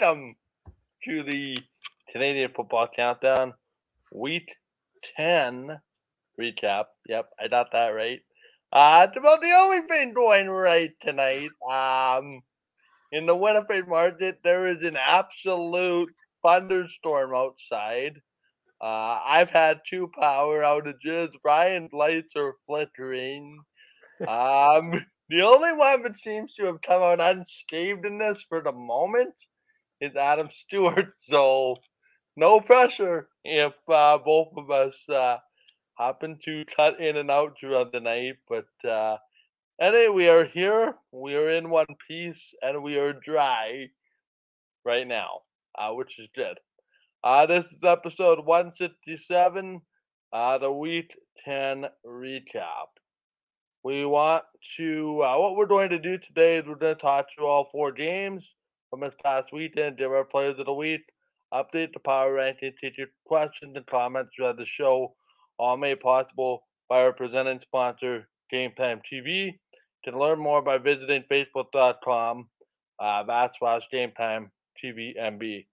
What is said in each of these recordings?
Welcome to the Canadian Football Countdown Week 10 recap. Yep, I got that right. Uh, it's about the only thing going right tonight. Um, in the Winnipeg market, there is an absolute thunderstorm outside. Uh, I've had two power outages. Ryan's lights are flickering. Um, the only one that seems to have come out unscathed in this for the moment is Adam Stuart. So no pressure if uh, both of us uh, happen to cut in and out throughout the night. But uh, anyway, we are here. We are in one piece, and we are dry right now, uh, which is good. Uh, this is episode 167, uh, the week 10 recap. We want to, uh, what we're going to do today is we're going to talk through all four games from this past weekend, give our players of the week, update the power rankings, take your questions and comments throughout the show, all made possible by our presenting sponsor, Game Time TV. You can learn more by visiting facebook.com uh, backslash Game Time TV MB.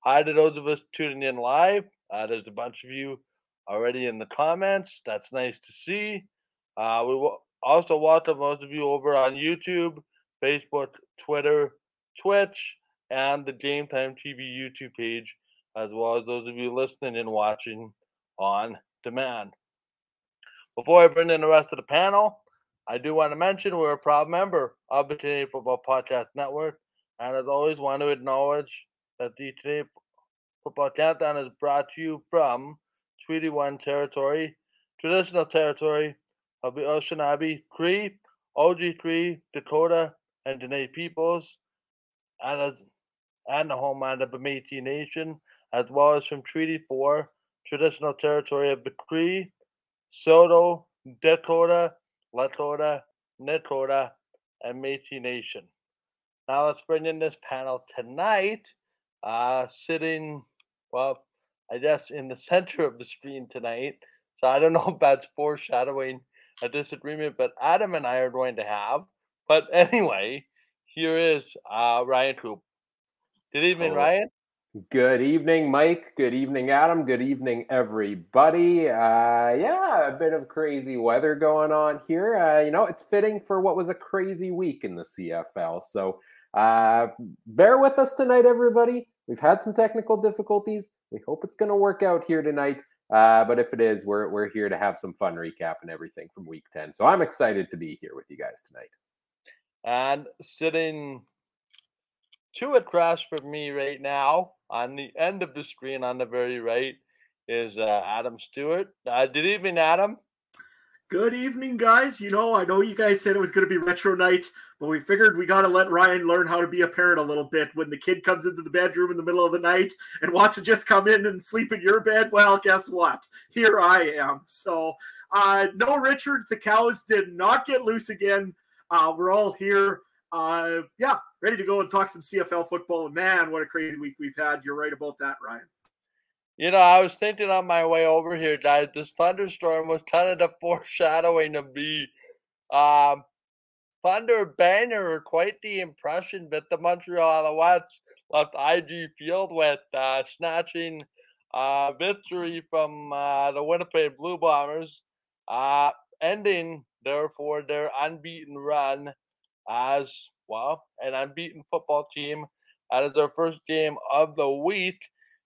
Hi to those of us tuning in live. Uh, there's a bunch of you already in the comments. That's nice to see. Uh, we will also welcome most of you over on YouTube, Facebook, Twitter, Twitch, and the Game Time TV YouTube page, as well as those of you listening and watching on demand. Before I bring in the rest of the panel, I do want to mention we're a proud member of the Canadian Football Podcast Network, and as always, want to acknowledge that the Canadian Football Countdown is brought to you from Treaty One territory, traditional territory of the Anishinaabe, Cree, Oji Cree, Dakota, and Dene peoples, and and the homeland of the Métis Nation, as well as from Treaty 4, traditional territory of the Cree, Saulteaux, Dakota, Lakota, Nakota, and Métis Nation. Now let's bring in this panel tonight, uh, sitting, well, I guess in the center of the screen tonight. So I don't know if that's foreshadowing a disagreement, but Adam and I are going to have. But anyway, here is uh, Ryan Coop. Good evening, Oh, Ryan. Good evening, Mike. Good evening, Adam. Good evening, everybody. Uh, yeah, a bit of crazy weather going on here. Uh, you know, it's fitting for what was a crazy week in the CFL. So uh, bear with us tonight, everybody. We've had some technical difficulties. We hope it's going to work out here tonight. Uh, but if it is, we're, we're here to have some fun recap and everything from week 10. So I'm excited to be here with you guys tonight. And sitting to across from me right now on the end of the screen on the very right is uh, Adam Stuart. Uh, good evening, Adam. Good evening, guys. You know, I know you guys said it was going to be retro night, but we figured we got to let Ryan learn how to be a parent a little bit. When the kid comes into the bedroom in the middle of the night and wants to just come in and sleep in your bed, well, guess what? Here I am. So, uh, no, Richard, the cows did not get loose again. Uh, we're all here. Uh, yeah, ready to go and talk some CFL football. And man, what a crazy week we've had. You're right about that, Ryan. You know, I was thinking on my way over here, guys, this thunderstorm was kind of the foreshadowing of the um, Thunder banner, quite the impression that the Montreal Alouettes left IG Field with, uh, snatching uh, victory from uh, the Winnipeg Blue Bombers, uh, ending, therefore, their unbeaten run as, well, an unbeaten football team. That is their first game of the week.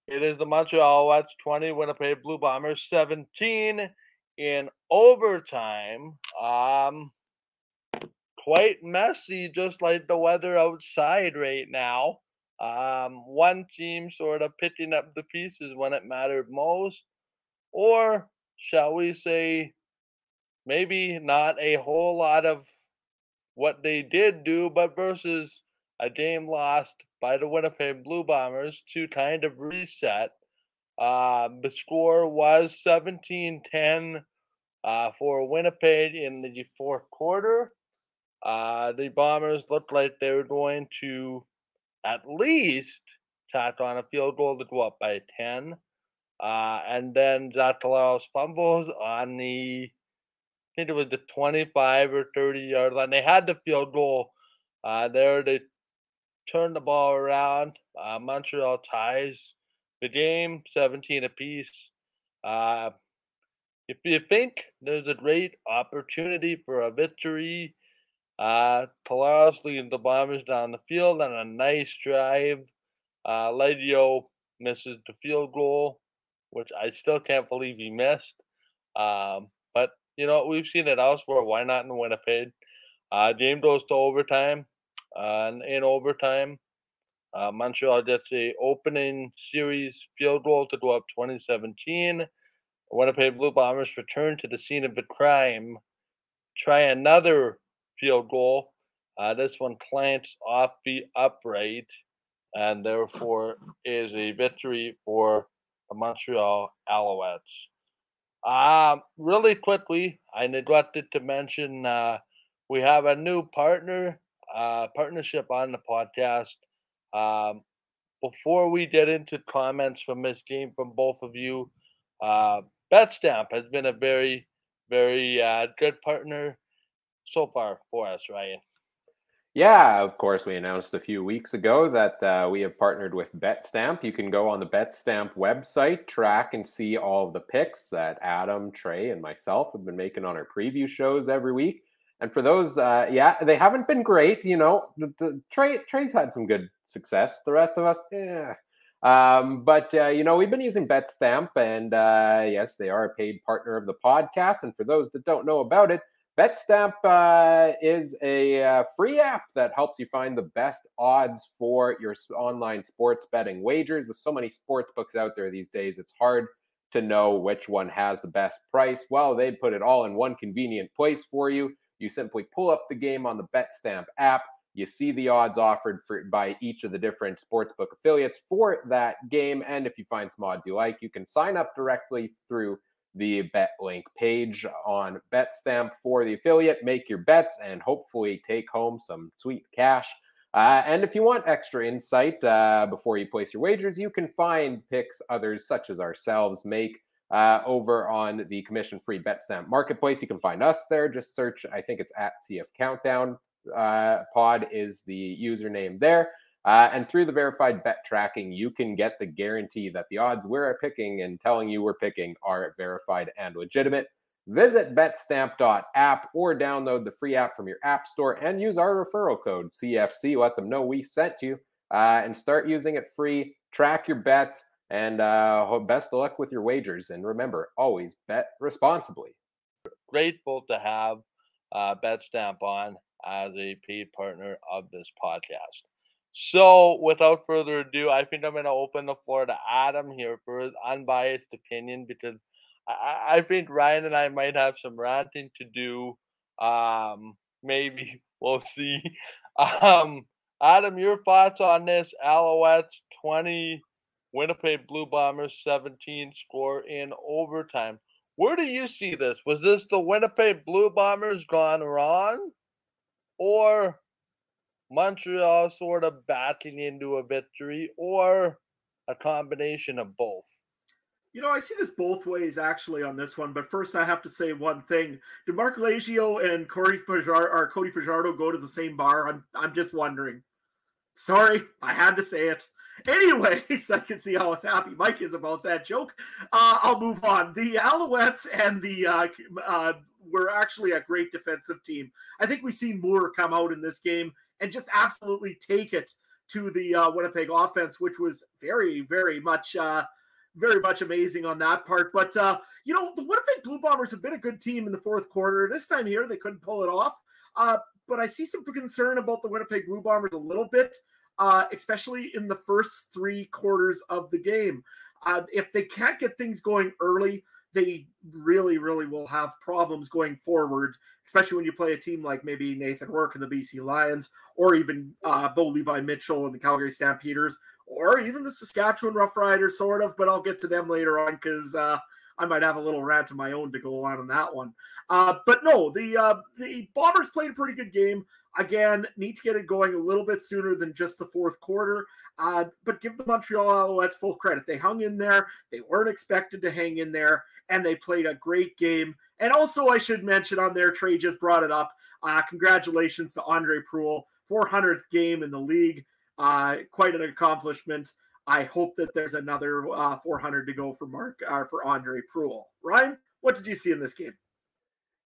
It is the Montreal Alouettes 20, Winnipeg Blue Bombers 17 in overtime. Um, quite messy, just like the weather outside right now. Um, one team sort of picking up the pieces when it mattered most, or shall we say, maybe not a whole lot of what they did do, but versus a game lost by the Winnipeg Blue Bombers to kind of reset. Um, the score was 17 10 uh, for Winnipeg in the fourth quarter. Uh, the Bombers looked like they were going to at least tack on a field goal to go up by 10. Uh, and then Zach Collaros fumbles on the, think it was the 25 or 30 yard line. They had the field goal uh, there. They turned the ball around. Uh, Montreal ties the game 17 apiece. Uh, if you think there's a great opportunity for a victory, uh, Collaros leading the Bombers down the field on a nice drive. Uh, misses the field goal, which I still can't believe he missed. Um, but, you know, we've seen it elsewhere. Why not in Winnipeg? Uh, game goes to overtime. Uh, and in overtime, uh, Montreal gets the opening series field goal to go up 2017. Winnipeg Blue Bombers return to the scene of the crime, try another field goal. Uh, this one plants off the upright, and therefore is a victory for the Montreal Alouettes. Uh, really quickly, I neglected to mention uh, we have a new partner uh, partnership on the podcast. Um, before we get into comments from this game from both of you, uh, BetStamp has been a very, very uh, good partner so far for us, Ryan. Yeah, of course, we announced a few weeks ago that uh, we have partnered with BetStamp. You can go on the BetStamp website, track and see all of the picks that Adam, Trey, and myself have been making on our preview shows every week. And for those, uh, yeah, they haven't been great. You know, the, the Trey Trey's had some good success. The rest of us, yeah. Um, but uh, you know, we've been using BetStamp, and uh, yes, they are a paid partner of the podcast. And for those that don't know about it, BetStamp uh, is a uh, free app that helps you find the best odds for your online sports betting wagers. With so many sports books out there these days, it's hard to know which one has the best price. Well, they put it all in one convenient place for you. You simply pull up the game on the BetStamp app. You see the odds offered for by each of the different sportsbook affiliates for that game. And if you find some odds you like, you can sign up directly through the BetLink page on BetStamp for the affiliate. Make your bets and hopefully take home some sweet cash. Uh, and if you want extra insight uh, before you place your wagers, you can find picks others such as ourselves make uh, over on the commission free BetStamp marketplace. You can find us there. Just search, I think it's at CF Countdown uh, pod is the username there. Uh, and through the verified bet tracking, you can get the guarantee that the odds we're picking and telling you we're picking are verified and legitimate. Visit betstamp.app or download the free app from your app store and use our referral code CFC. Let them know we sent you uh, and start using it free. Track your bets and uh, best of luck with your wagers. And remember, always bet responsibly. Grateful to have uh, BetStamp on as a paid partner of this podcast. So, without further ado, I think I'm going to open the floor to Adam here for his unbiased opinion because I, I think Ryan and I might have some ranting to do. Um, maybe we'll see. Um, Adam, your thoughts on this? Alouettes 20, Winnipeg Blue Bombers 17 score in overtime. Where do you see this? Was this the Winnipeg Blue Bombers gone wrong? Or Montreal sort of backing into a victory? Or a combination of both? You know, I see this both ways actually on this one, but first I have to say one thing. Did Marc Liegghio and Corey Fajardo, or Cody Fajardo go to the same bar? I'm I'm just wondering. Sorry, I had to say it. Anyways, I can see how it's happy Mike is about that joke. Uh, I'll move on. The Alouettes and the uh, uh, were actually a great defensive team. I think we see Moore come out in this game and just absolutely take it to the uh, Winnipeg offense, which was very, very much, uh, very much amazing on that part. But uh, you know, the Winnipeg Blue Bombers have been a good team in the fourth quarter. This time here, they couldn't pull it off. Uh, but I see some concern about the Winnipeg Blue Bombers a little bit uh, especially in the first three quarters of the game. Uh, if they can't get things going early, they really, really will have problems going forward, especially when you play a team like maybe Nathan Rourke and the BC Lions, or even uh, Bo Levi Mitchell and the Calgary Stampeders, or even the Saskatchewan Roughriders, sort of. But I'll get to them later on because uh, I might have a little rant of my own to go on on that one. Uh, but no, the uh, the Bombers played a pretty good game. Again, need to get it going a little bit sooner than just the fourth quarter. Uh, but give the Montreal Alouettes full credit. They hung in there. They weren't expected to hang in there, and they played a great game. And also, I should mention on there, Trey just brought it up. Uh, congratulations to Andre Proulx, 400th game in the league. Uh, quite an accomplishment. I hope that there's another uh, 400 to go for Mark uh, for Andre Proulx. Ryan, what did you see in this game?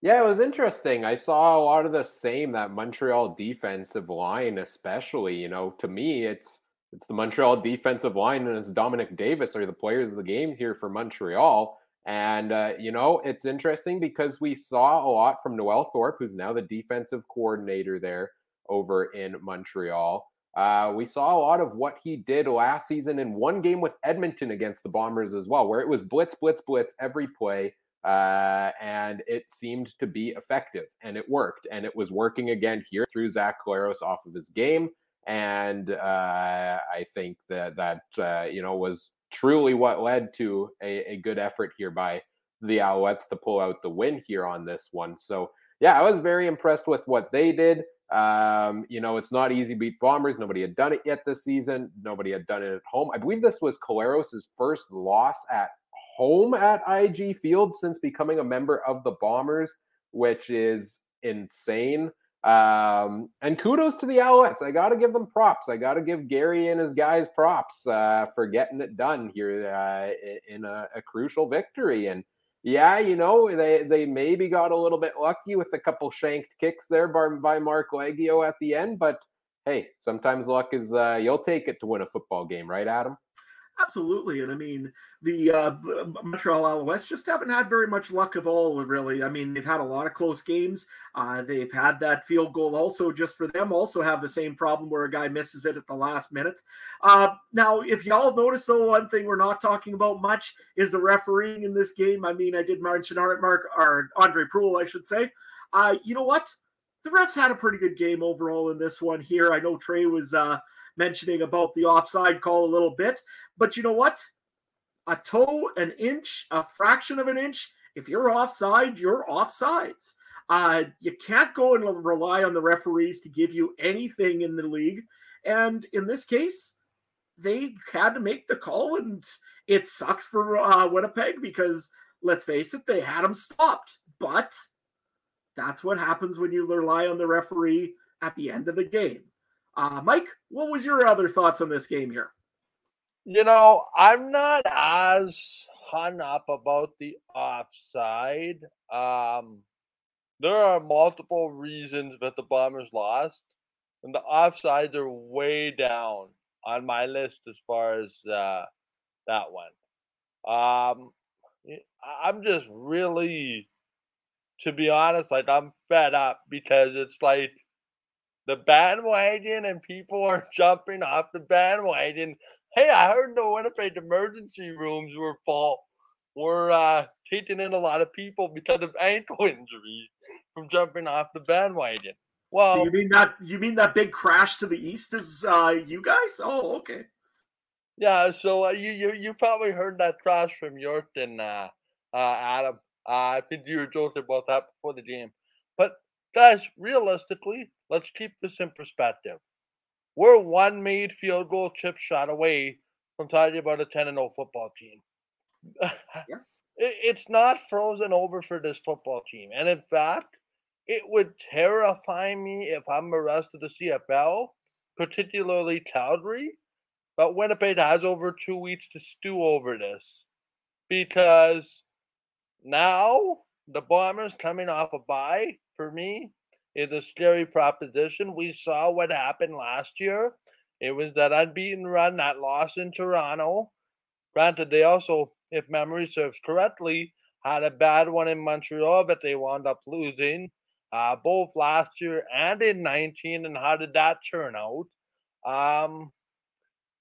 Yeah, it was interesting. I saw a lot of the same that Montreal defensive line, especially. You know, to me, it's it's the Montreal defensive line and it's Dominic Davis are the players of the game here for Montreal. And uh, you know, it's interesting because we saw a lot from Noel Thorpe, who's now the defensive coordinator there over in Montreal. Uh, we saw a lot of what he did last season in one game with Edmonton against the Bombers as well, where it was blitz, blitz, blitz every play. Uh, and it seemed to be effective and it worked. And it was working again here through Zach Collaros off of his game. And uh, I think that that, uh, you know, was truly what led to a, a good effort here by the Alouettes to pull out the win here on this one. So, yeah, I was very impressed with what they did. Um, you know, it's not easy beat Bombers. Nobody had done it yet this season. Nobody had done it at home. I believe this was Collaros' first loss at home at IG Field since becoming a member of the Bombers, which is insane. Um, and kudos to the Alouettes. I got to give them props. I got to give Gary and his guys props uh, for getting it done here uh, in a, a crucial victory. And yeah, you know, they they maybe got a little bit lucky with a couple shanked kicks there by, by Marc Liegghio at the end, but hey, sometimes luck is uh, you'll take it to win a football game, right, Adam? Absolutely, and I mean the uh, Montreal Alouettes just haven't had very much luck of all, really. I mean they've had a lot of close games. Uh, they've had that field goal also just for them. Also have the same problem where a guy misses it at the last minute. Uh, now, if y'all notice, though, one thing we're not talking about much is the refereeing in this game. I mean, I did mention Art Mark or Andre Proulx, I should say. Uh, you know what? The refs had a pretty good game overall in this one here. I know Trey was uh, mentioning about the offside call a little bit. But you know what? A toe, an inch, a fraction of an inch, if you're offside, you're offsides. Uh, you can't go and rely on the referees to give you anything in the league. And in this case, they had to make the call, and it sucks for uh, Winnipeg because let's face it, they had them stopped. But that's what happens when you rely on the referee at the end of the game. Uh, Mike, what was your other thoughts on this game here? You know, I'm not as hung up about the offside. Um, there are multiple reasons that the Bombers lost, and the offsides are way down on my list as far as uh, that one. Um, I'm just really, to be honest, like I'm fed up because it's like the bandwagon and people are jumping off the bandwagon. Hey, I heard the Winnipeg emergency rooms were full. We're uh, taking in a lot of people because of ankle injuries from jumping off the bandwagon. Well, so you mean that you mean that big crash to the east is uh, you guys? Oh, okay. Yeah, so uh, you you you probably heard that crash from Yorkton, uh, uh, Adam. Uh, I think you were joking about that before the game, but guys, realistically, let's keep this in perspective. We're one made field goal chip shot away from talking about a 10 and 0 football team. yeah. It's not frozen over for this football team. And in fact, it would terrify me if I'm the rest of the CFL, particularly Calgary. But Winnipeg has over two weeks to stew over this because now the Bombers coming off a bye for me is a scary proposition. We saw what happened last year. It was that unbeaten run, that loss in Toronto. Granted, they also, if memory serves correctly, had a bad one in Montreal that they wound up losing, uh, both last year and in 19. And how did that turn out? Um,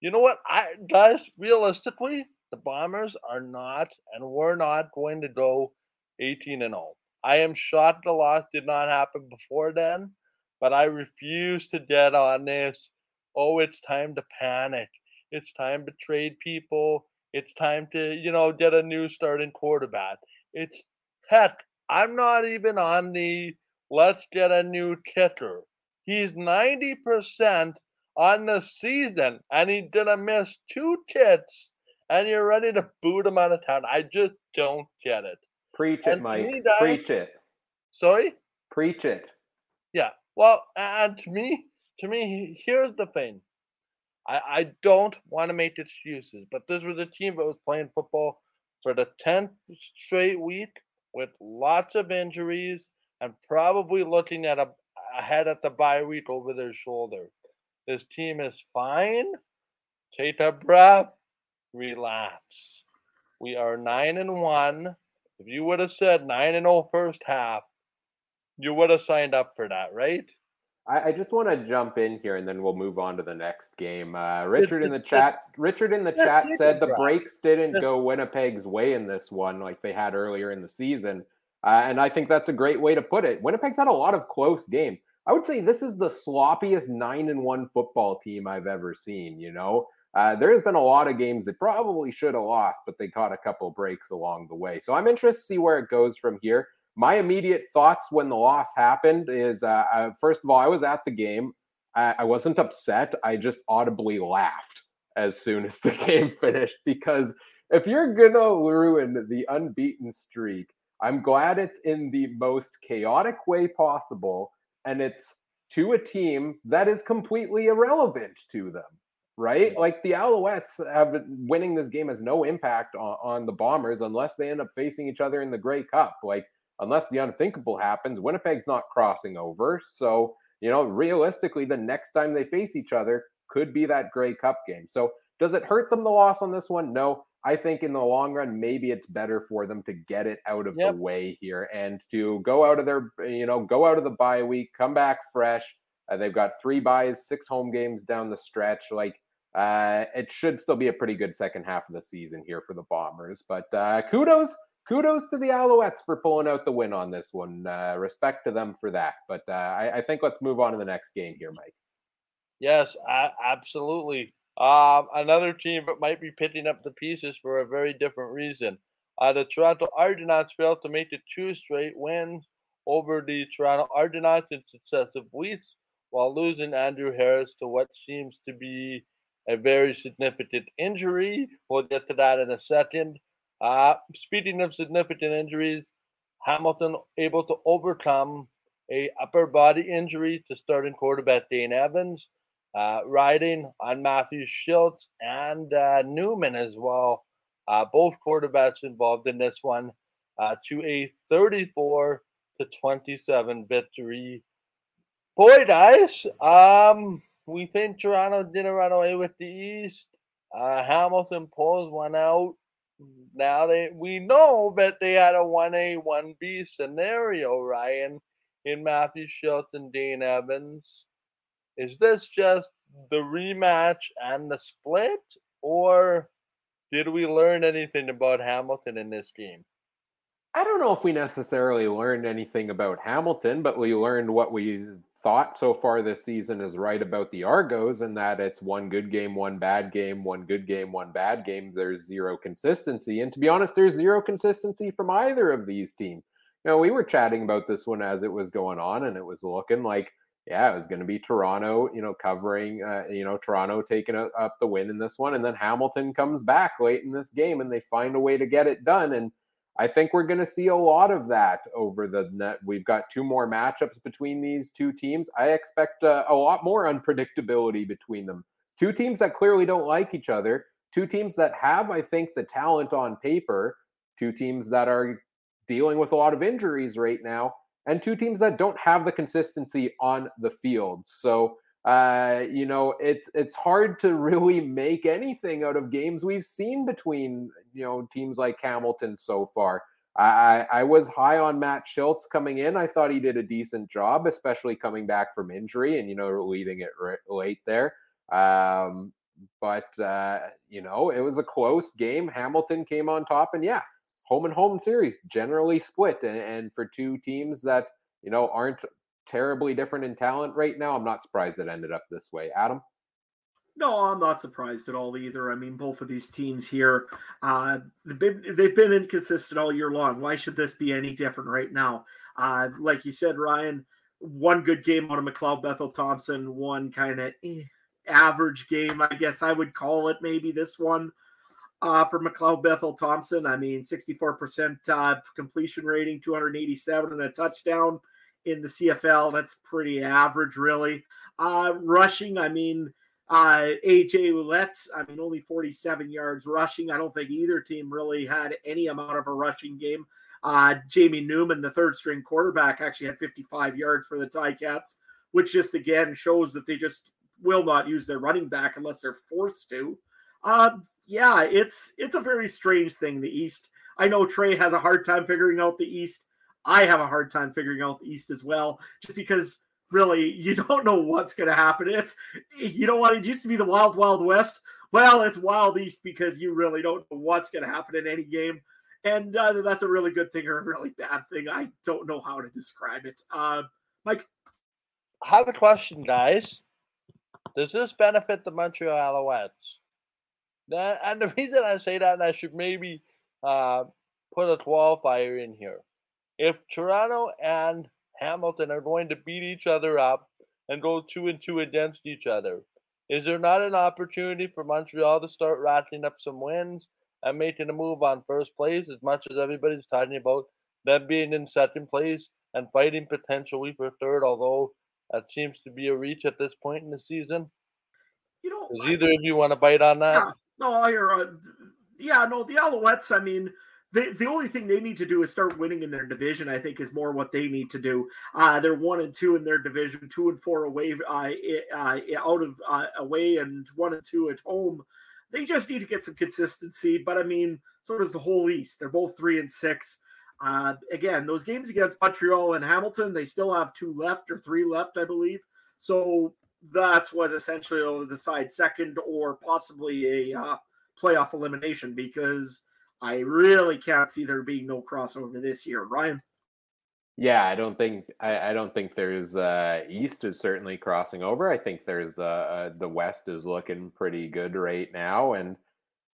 you know what? I guys, realistically, the Bombers are not, and we're not going to go 18 and 0. I am shocked the loss did not happen before then, but I refuse to get on this. Oh, it's time to panic. It's time to trade people. It's time to, you know, get a new starting quarterback. It's heck, I'm not even on the let's get a new kicker. He's 90% on the season and he didn't miss two kicks and you're ready to boot him out of town. I just don't get it. Preach it, and Mike. Me, Preach it. Sorry? Preach it. Yeah. Well, and to me, to me, here's the thing. I, I don't want to make excuses, but this was a team that was playing football for the 10th straight week with lots of injuries and probably looking at a ahead at the bye week over their shoulder. This team is fine. Take a breath, relax. We are nine and one. If you would have said nine and 0 first half, you would have signed up for that, right? I, I just want to jump in here and then we'll move on to the next game. Uh, Richard in the chat, Richard in the chat said the breaks didn't go Winnipeg's way in this one like they had earlier in the season. Uh, and I think that's a great way to put it. Winnipeg's had a lot of close games. I would say this is the sloppiest nine and one football team I've ever seen. You know, uh, there's been a lot of games that probably should have lost, but they caught a couple breaks along the way. So I'm interested to see where it goes from here my immediate thoughts when the loss happened is uh, uh, first of all, I was at the game. I, I wasn't upset. I just audibly laughed as soon as the game finished because if you're gonna ruin the unbeaten streak, I'm glad it's in the most chaotic way possible, and it's to a team that is completely irrelevant to them, right? Like the Alouettes have winning this game has no impact on, on the Bombers unless they end up facing each other in the Grey Cup. Like unless the unthinkable happens, Winnipeg's not crossing over. So, you know, realistically, the next time they face each other could be that Grey Cup game. So, does it hurt them the loss on this one? No. I think in the long run, maybe it's better for them to get it out of yep. the way here and to go out of their, you know, go out of the bye week, come back fresh. Uh, they've got three byes, six home games down the stretch. Like, uh, it should still be a pretty good second half of the season here for the Bombers. But uh, kudos kudos to the Alouettes for pulling out the win on this one. Uh, respect to them for that. But uh, I, I, think let's move on to the next game here, Mike. Yes, absolutely. Um, another team that might be picking up the pieces for a very different reason. Uh, the Toronto Argonauts failed to make the two straight wins over the Toronto Argonauts in successive weeks while losing Andrew Harris to what seems to be a very significant injury. We'll get to that in a second. Uh, speaking of significant injuries, Hamilton able to overcome a upper body injury to starting quarterback Dane Evans, uh, riding on Matthew Shiltz and uh, Newman as well. Uh, both quarterbacks involved in this one uh, to a 34 to 27 victory. Boy, guys, um, we think Toronto didn't run away with the East. Uh, Hamilton pulls one out now they we know that they had a one A one B scenario, Ryan, in Matthew Shiltz and Dane Evans. Is this just the rematch and the split, or did we learn anything about Hamilton in this game? I don't know if we necessarily learned anything about Hamilton, but we learned what we thought so far this season is right about the Argos and that it's one good game, one bad game, one good game, one bad game. There's zero consistency. And to be honest, there's zero consistency from either of these teams. You know, we were chatting about this one as it was going on, and it was looking like, yeah, it was going to be Toronto, you know, covering, uh, you know, Toronto taking up the win in this one. And then Hamilton comes back late in this game and they find a way to get it done. And I think we're going to see a lot of that over the net. We've got two more matchups between these two teams. I expect uh, a lot more unpredictability between them. Two teams that clearly don't like each other, two teams that have, I think, the talent on paper, two teams that are dealing with a lot of injuries right now, and two teams that don't have the consistency on the field. So uh, you know, it's it's hard to really make anything out of games we've seen between you know teams like Hamilton so far. I, I was high on Matt Shiltz coming in. I thought he did a decent job, especially coming back from injury and you know leading it late there. Um, but uh, you know it was a close game. Hamilton came on top, and yeah, home and home series generally split. And, and for two teams that you know aren't terribly different in talent right now. I'm not surprised it ended up this way. Adam? No, I'm not surprised at all either. I mean, both of these teams here, uh, they've been, they've been inconsistent all year long. Why should this be any different right now? Uh, like you said, Ryan, one good game out of McLeod Bethel Thompson, one kind of eh, average game, I guess I would call it. Maybe this one uh, for McLeod Bethel Thompson. I mean, 64% uh, completion rating, 287 and a touchdown in the CFL. That's pretty average, really. Uh, rushing, I mean, Uh, AJ Ouellette, I mean, only 47 yards rushing. I don't think either team really had any amount of a rushing game. Uh, Jamie Newman, the third string quarterback, actually had 55 yards for the Ticats, which just again shows that they just will not use their running back unless they're forced to. Uh, yeah, it's it's a very strange thing. The East. I know Trey has a hard time figuring out the East. I have a hard time figuring out the East as well, just because really you don't know what's going to happen. It's you know what it used to be the Wild Wild West. Well, it's Wild East because you really don't know what's going to happen in any game, and uh, that's a really good thing or a really bad thing. I don't know how to describe it. Uh, Mike, I have a question, guys. Does this benefit the Montreal Alouettes? And the reason I say that, and I should maybe uh, put a qualifier in here. If Toronto and Hamilton are going to beat each other up and go two and two against each other, is there not an opportunity for Montreal to start rattling up some wins and making a move on first place as much as everybody's talking about them being in second place and fighting potentially for third, although that seems to be a reach at this point in the season? You know, does either of you want to bite on that? Yeah, no, you're, uh, yeah, no, the Alouettes, I mean, the, the only thing they need to do is start winning in their division. I think is more what they need to do. Uh, they're one and two in their division, two and four away, uh, uh, out of uh, away, and one and two at home. They just need to get some consistency. But I mean, so does the whole East. They're both three and six. Uh, again, those games against Montreal and Hamilton, they still have two left or three left, I believe. So that's what essentially will decide second or possibly a uh, playoff elimination because I really can't see there being no crossover this year. Ryan. Yeah, I don't think I, I don't think there's uh, East is certainly crossing over. I think there's uh, uh, the West is looking pretty good right now, and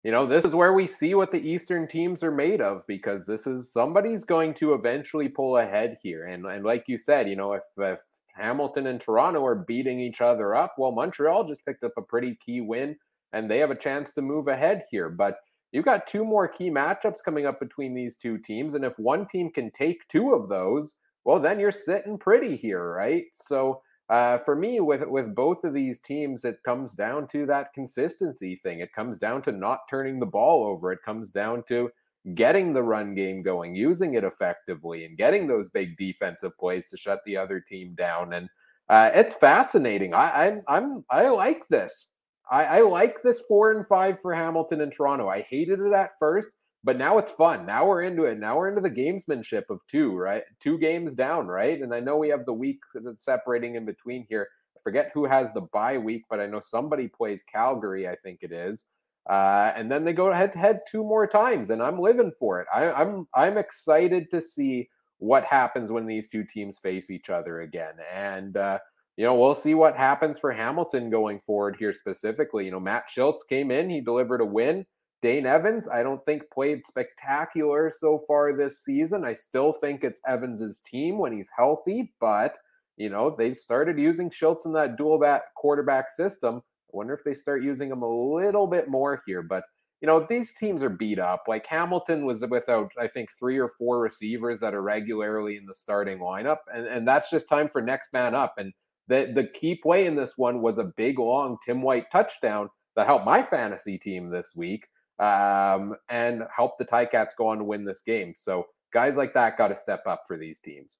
you know this is where we see what the Eastern teams are made of because this is somebody's going to eventually pull ahead here, and and like you said, you know if, if Hamilton and Toronto are beating each other up, well Montreal just picked up a pretty key win, and they have a chance to move ahead here, but you've got two more key matchups coming up between these two teams. And if one team can take two of those, well, then you're sitting pretty here, right? So uh, for me, with with both of these teams, it comes down to that consistency thing. It comes down to not turning the ball over. It comes down to getting the run game going, using it effectively, and getting those big defensive plays to shut the other team down. And uh, it's fascinating. I, I'm I'm I like this. I, I like this four and five for Hamilton and Toronto. I hated it at first, but now it's fun. Now we're into it. Now we're into the gamesmanship of two, right? Two games down, right? And I know we have the week that's separating in between here. I forget who has the bye week, but I know somebody plays Calgary, I think it is. Uh, and then they go head to head two more times, and I'm living for it. I, I'm I'm excited to see what happens when these two teams face each other again. And uh, you know, we'll see what happens for Hamilton going forward here specifically. You know, Matt Shiltz came in, he delivered a win. Dane Evans, I don't think played spectacular so far this season. I still think it's Evans's team when he's healthy, but you know, they've started using Shiltz in that dual back quarterback system. I wonder if they start using him a little bit more here, but you know, these teams are beat up. Like Hamilton was without, I think, three or four receivers that are regularly in the starting lineup. And, and that's just time for next man up. And the, the key play in this one was a big, long Tim White touchdown that helped my fantasy team this week um, and helped the Ticats go on to win this game. So guys like that got to step up for these teams.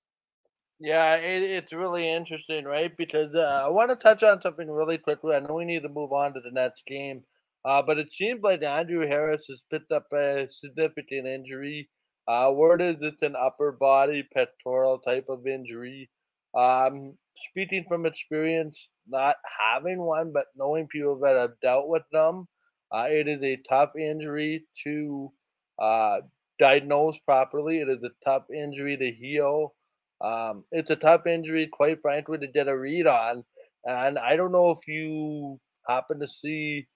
Yeah, it, it's really interesting, right? Because uh, I want to touch on something really quickly. I know we need to move on to the next game, uh, but it seems like Andrew Harris has picked up a significant injury. Uh, word is it's an upper body pectoral type of injury. Um, speaking from experience, not having one, but knowing people that have dealt with them, uh, it is a tough injury to uh, diagnose properly. It is a tough injury to heal. Um, it's a tough injury, quite frankly, to get a read on. And I don't know if you happen to see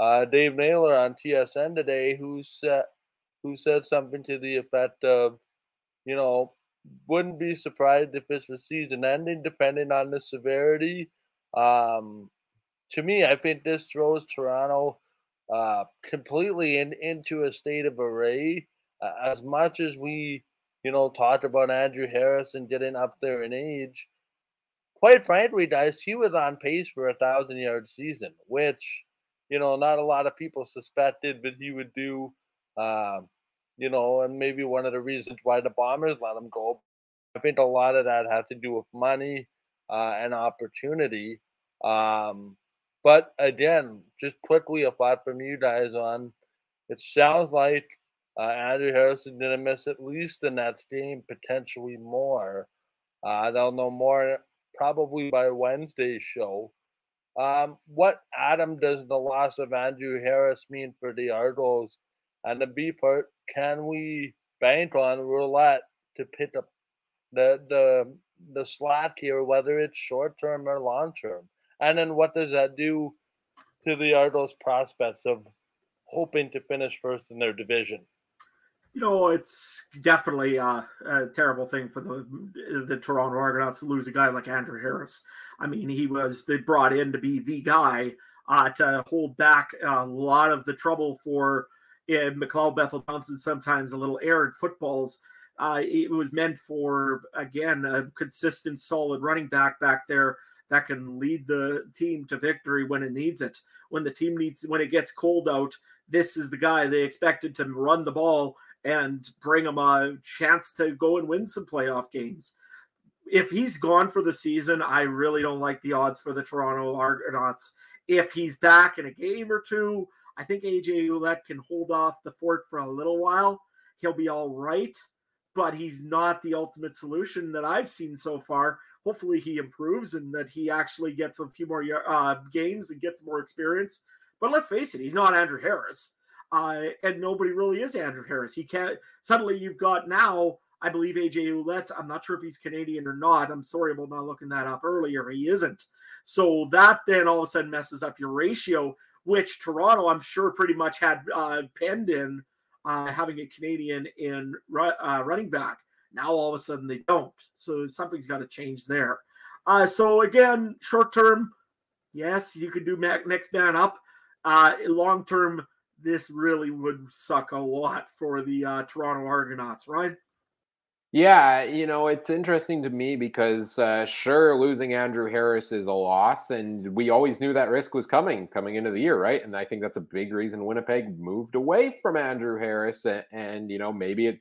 uh, Dave Naylor on TSN today, who said who said something to the effect of, you know, wouldn't be surprised if it's a season ending, depending on the severity. Um, to me, I think this throws Toronto uh, completely in, into a state of array. Uh, as much as we, you know, talked about Andrew Harris and getting up there in age, quite frankly, guys, he was on pace for a thousand yard season, which you know not a lot of people suspected that he would do. Um, you know, and maybe one of the reasons why the Bombers let him go. I think a lot of that has to do with money uh, and opportunity. Um, but again, just quickly a thought from you guys on it sounds like uh, Andrew Harrison didn't miss at least the Nets game, potentially more. Uh, they'll know more probably by Wednesday's show. Um, what Adam does the loss of Andrew Harris mean for the Argos? And the B part, can we bank on Ouellette to pick up the the the slot here, whether it's short term or long term? And then what does that do to the Argos prospects of hoping to finish first in their division? You know, it's definitely a, a terrible thing for the the Toronto Argonauts to lose a guy like Andrew Harris. I mean, he was they brought in to be the guy uh, to hold back a lot of the trouble for uh, McLeod Bethel Thompson. Sometimes a little errant footballs. Uh, it was meant for again a consistent, solid running back back there that can lead the team to victory when it needs it. When the team needs, when it gets cold out, this is the guy they expected to run the ball and bring them a chance to go and win some playoff games. If he's gone for the season, I really don't like the odds for the Toronto Argonauts. If he's back in a game or two, I think AJ Ouellette can hold off the fort for a little while. He'll be all right, but he's not the ultimate solution that I've seen so far. Hopefully, he improves and that he actually gets a few more uh, games and gets more experience. But let's face it, he's not Andrew Harris. Uh, and nobody really is Andrew Harris. He can't. Suddenly, you've got now. I believe AJ Ouellette. I'm not sure if he's Canadian or not. I'm sorry about not looking that up earlier. He isn't. So that then all of a sudden messes up your ratio, which Toronto, I'm sure, pretty much had uh, penned in uh, having a Canadian in uh, running back. Now all of a sudden they don't. So something's got to change there. Uh, so again, short term, yes, you could do next man up. Uh, long term, this really would suck a lot for the uh, Toronto Argonauts, right? Yeah, you know, it's interesting to me because uh, sure, losing Andrew Harris is a loss, and we always knew that risk was coming coming into the year, right? And I think that's a big reason Winnipeg moved away from Andrew Harris, and, and you know, maybe it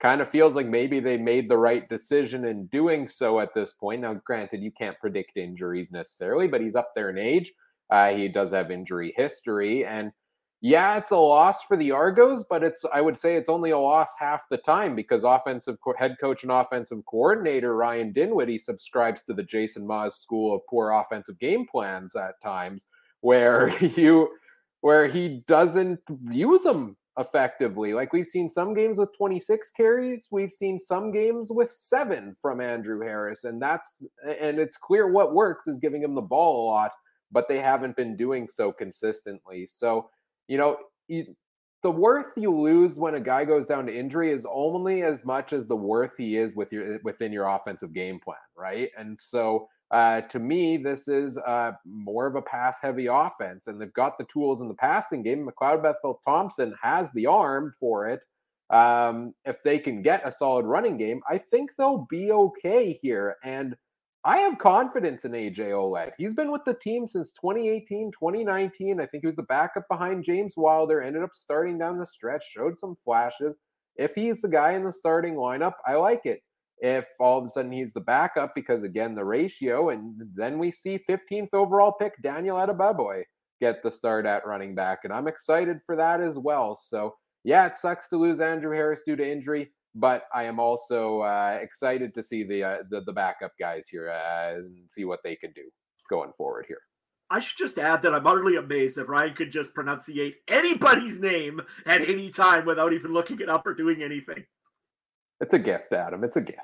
kind of feels like maybe they made the right decision in doing so at this point. Now, granted, you can't predict injuries necessarily, but he's up there in age. Uh, he does have injury history, and yeah, it's a loss for the Argos, but it's I would say it's only a loss half the time because offensive co- head coach and offensive coordinator Ryan Dinwiddie subscribes to the Jason Maas school of poor offensive game plans at times, where you where he doesn't use them effectively. Like we've seen some games with 26 carries, we've seen some games with seven from Andrew Harris, and that's and it's clear what works is giving him the ball a lot, but they haven't been doing so consistently. So you know, you, the worth you lose when a guy goes down to injury is only as much as the worth he is with your within your offensive game plan, right? And so uh, to me, this is uh, more of a pass heavy offense, and they've got the tools in the passing game. McLeod Bethel Thompson has the arm for it. Um, if they can get a solid running game, I think they'll be okay here. And I have confidence in AJ Ouellette. He's been with the team since 2018, 2019. I think he was the backup behind James Wilder, ended up starting down the stretch, showed some flashes. If he's the guy in the starting lineup, I like it. If all of a sudden he's the backup, because again, the ratio, and then we see 15th overall pick Daniel Adeboboye get the start at running back. And I'm excited for that as well. So, yeah, it sucks to lose Andrew Harris due to injury but I am also uh, excited to see the, uh, the, the backup guys here uh, and see what they can do going forward here. I should just add that I'm utterly amazed that Ryan could just pronunciate anybody's name at any time without even looking it up or doing anything. It's a gift, Adam. It's a gift.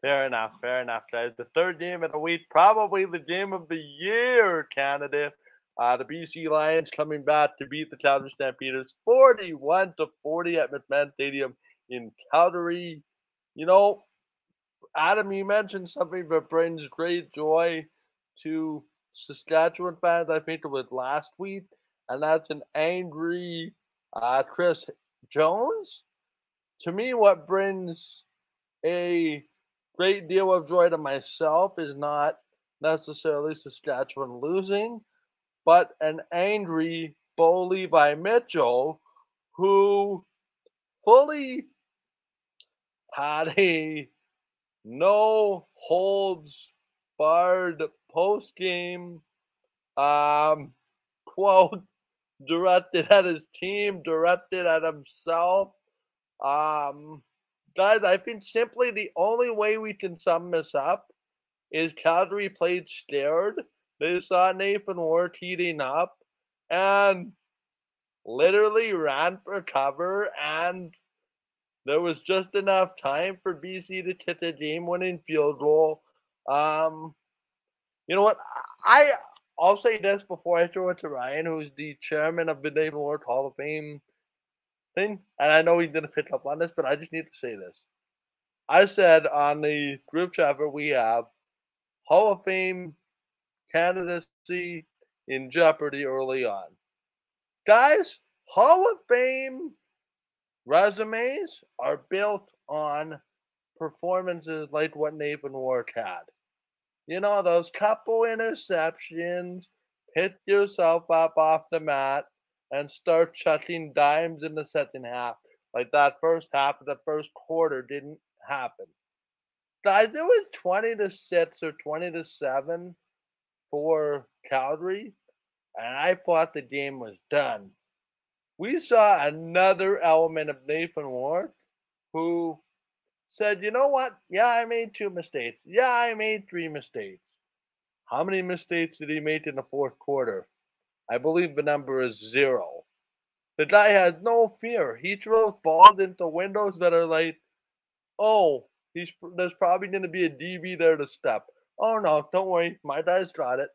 Fair enough. Fair enough, guys. The third game of the week, probably the game of the year candidate. Uh, the BC Lions coming back to beat the Calgary Stampeders 41 to 40 at McMahon Stadium in Calgary. You know, Adam, you mentioned something that brings great joy to Saskatchewan fans. I think it was last week, and that's an angry uh, Chris Jones. To me, what brings a great deal of joy to myself is not necessarily Saskatchewan losing, but an angry Bo Levi Mitchell who fully had a no holds barred post game um, quote directed at his team, directed at himself. Um, guys, I think simply the only way we can sum this up is Calgary played scared. They saw Nathan Rourke heating up and literally ran for cover, and there was just enough time for BC to hit the game-winning field goal. Um, you know what? I I'll say this before I throw it to Ryan, who's the chairman of the Nathan Rourke Hall of Fame thing, and I know he didn't pick up on this, but I just need to say this. I said on the group chat that we have Hall of Fame candidacy in jeopardy early on. Guys, Hall of Fame resumes are built on performances like what Nathan Rourke had. You know, those couple interceptions, pick yourself up off the mat and start chucking dimes in the second half. Like that first half of the first quarter didn't happen. Guys, it was 20 to 6 or 20 to 7 for Calgary, and I thought the game was done. We saw another element of Nathan Rourke who said, you know what? Yeah, I made two mistakes. Yeah, I made three mistakes. How many mistakes did he make in the fourth quarter? I believe the number is zero. The guy has no fear. He throws balls into windows that are like, oh, he's there's probably going to be a DB there to step. Oh no, don't worry, my guy's got it.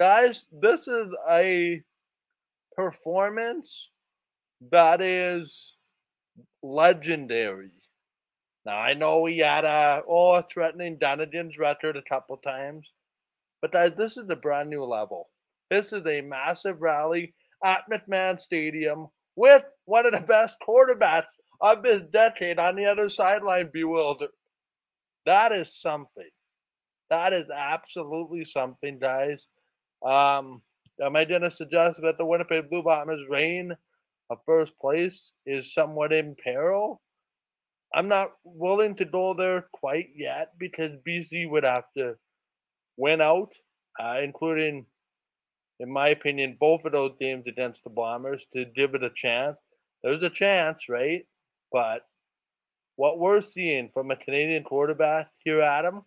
Guys, this is a performance that is legendary. Now I know he had a oh threatening Dunedin's record a couple times, but guys, this is a brand new level. This is a massive rally at McMahon Stadium with one of the best quarterbacks of this decade on the other sideline bewildered. That is something. That is absolutely something, guys. Um, I going to that the Winnipeg Blue Bombers' reign of first place is somewhat in peril? I'm not willing to go there quite yet because BC would have to win out, uh, including, in my opinion, both of those games against the Bombers to give it a chance. There's a chance, right? But what we're seeing from a Canadian quarterback here, Adam,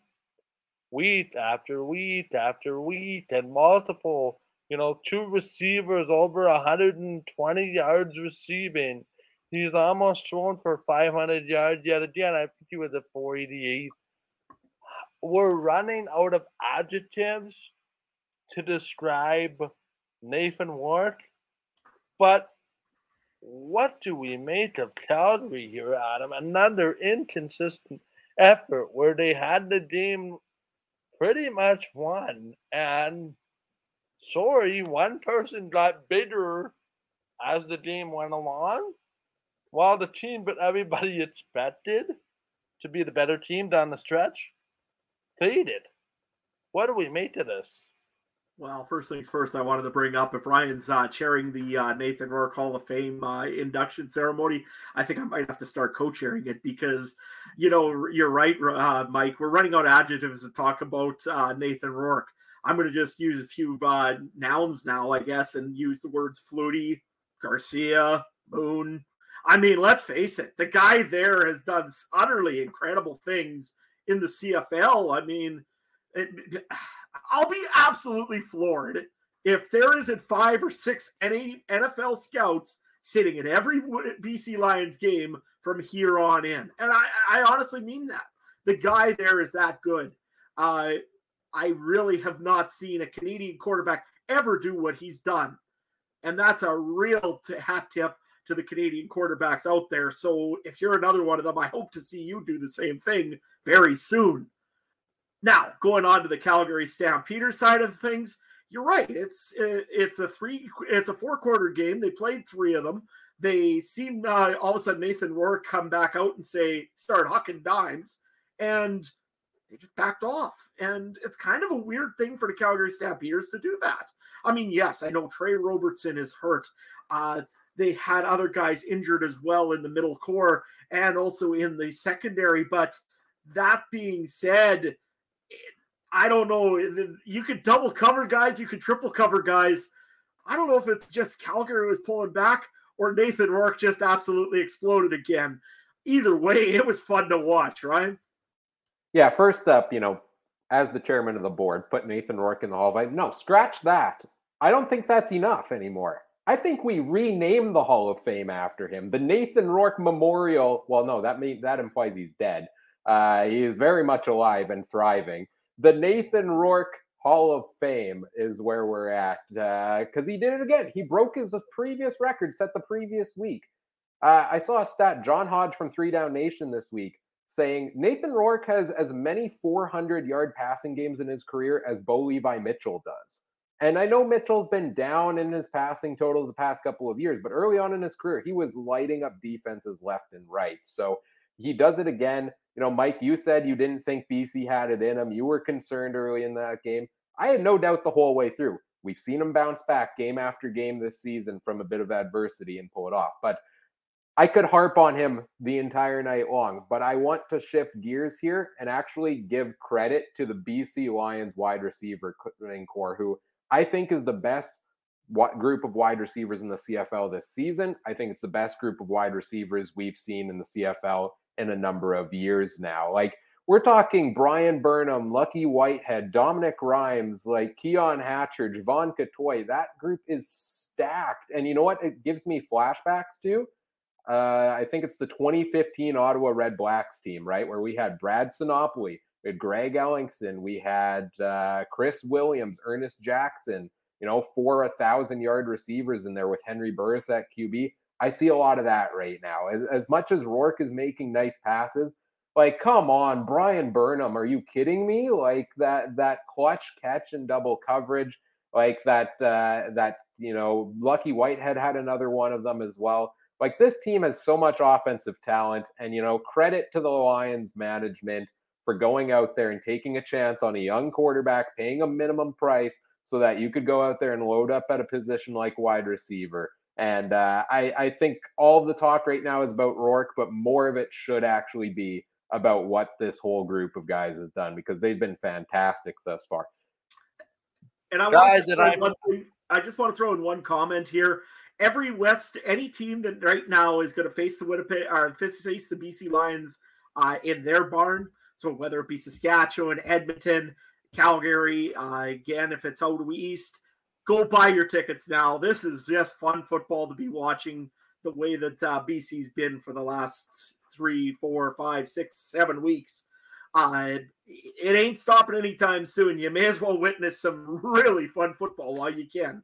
week after week after week, and multiple, you know, two receivers over 120 yards receiving He's almost thrown for 500 yards yet again. I think he was at 488. We're running out of adjectives to describe Nathan Rourke, but what do we make of Calgary here, Adam? Another inconsistent effort where they had the game pretty much won, and sorry, one person got bigger as the game went along while the team but everybody expected to be the better team down the stretch faded. What do we make of this? Well, first things first, I wanted to bring up if Ryan's uh, chairing the uh, Nathan Rourke Hall of Fame uh, induction ceremony, I think I might have to start co-chairing it because, you know, you're right, uh, Mike. We're running out of adjectives to talk about uh, Nathan Rourke. I'm going to just use a few uh, nouns now, I guess, and use the words Flutie, Garcia, Moon, I mean, let's face it, the guy there has done utterly incredible things in the CFL. I mean, it, I'll be absolutely floored if there isn't five or six any NFL scouts sitting at every BC Lions game from here on in. And I, I honestly mean that. The guy there is that good. Uh, I really have not seen a Canadian quarterback ever do what he's done. And that's a real t- hat tip to the Canadian quarterbacks out there. So if you're another one of them, I hope to see you do the same thing very soon. Now, going on to the Calgary Stampeders side of things, you're right. It's it's a three it's a four quarter game. They played three of them. They seen uh, all of a sudden Nathan Rourke come back out and say start hucking dimes, and they just backed off. And it's kind of a weird thing for the Calgary Stampeders to do that. I mean, yes, I know Tre Roberson is hurt. Uh, they had other guys injured as well in the middle core and also in the secondary. But that being said, I don't know. You could double cover guys, you could triple cover guys. I don't know if it's just Calgary was pulling back or Nathan Rourke just absolutely exploded again. Either way, it was fun to watch, right? Yeah, first up, you know, as the chairman of the board, put Nathan Rourke in the Hall of Fame. No, scratch that. I don't think that's enough anymore. I think we rename the Hall of Fame after him. The Nathan Rourke Memorial. Well, no, that mean that implies he's dead. Uh, he is very much alive and thriving. The Nathan Rourke Hall of Fame is where we're at because uh, he did it again. He broke his previous record set the previous week. Uh, I saw a stat, John Hodge from Three Down Nation this week, saying Nathan Rourke has as many 400 yard passing games in his career as Bo Levi Mitchell does. And I know Mitchell's been down in his passing totals the past couple of years, but early on in his career, he was lighting up defenses left and right. So he does it again. You know, Mike, you said you didn't think BC had it in him. You were concerned early in that game. I had no doubt the whole way through. We've seen him bounce back game after game this season from a bit of adversity and pull it off. But I could harp on him the entire night long, but I want to shift gears here and actually give credit to the BC Lions wide receiver core, who I think is the best group of wide receivers in the CFL this season. I think it's the best group of wide receivers we've seen in the CFL in a number of years now. Like we're talking Bryan Burnham, Lucky Whitehead, Dominique Rhymes, like Keon Hatcher, Jevon Cottoy. That group is stacked. And you know what? It gives me flashbacks to. Uh, I think it's the 2015 Ottawa Redblacks team, right? Where we had Brad Sinopoli, we had Greg Ellingson, we had uh, Chris Williams, Ernest Jackson, you know, four thousand yard receivers in there with Henry Burris at QB. I see a lot of that right now. As, as much as Rourke is making nice passes, like come on, Bryan Burnham, are you kidding me? Like that that clutch catch and double coverage, like that uh, that you know, Lucky Whitehead had another one of them as well. Like this team has so much offensive talent, and you know, credit to the Lions management for going out there and taking a chance on a young quarterback, paying a minimum price so that you could go out there and load up at a position like wide receiver. And uh, I, I think all the talk right now is about Rourke, but more of it should actually be about what this whole group of guys has done because they've been fantastic thus far. And I guys, and I, I just want to throw in one comment here. Every West, any team that right now is going to face the Winnipeg or face the BC Lions uh, in their barn so whether it be Saskatchewan, Edmonton, Calgary, uh, again, if it's out east, go buy your tickets now. This is just fun football to be watching the way that uh, BC's been for the last three, four, five, six, seven weeks. Uh, it ain't stopping anytime soon. You may as well witness some really fun football while you can.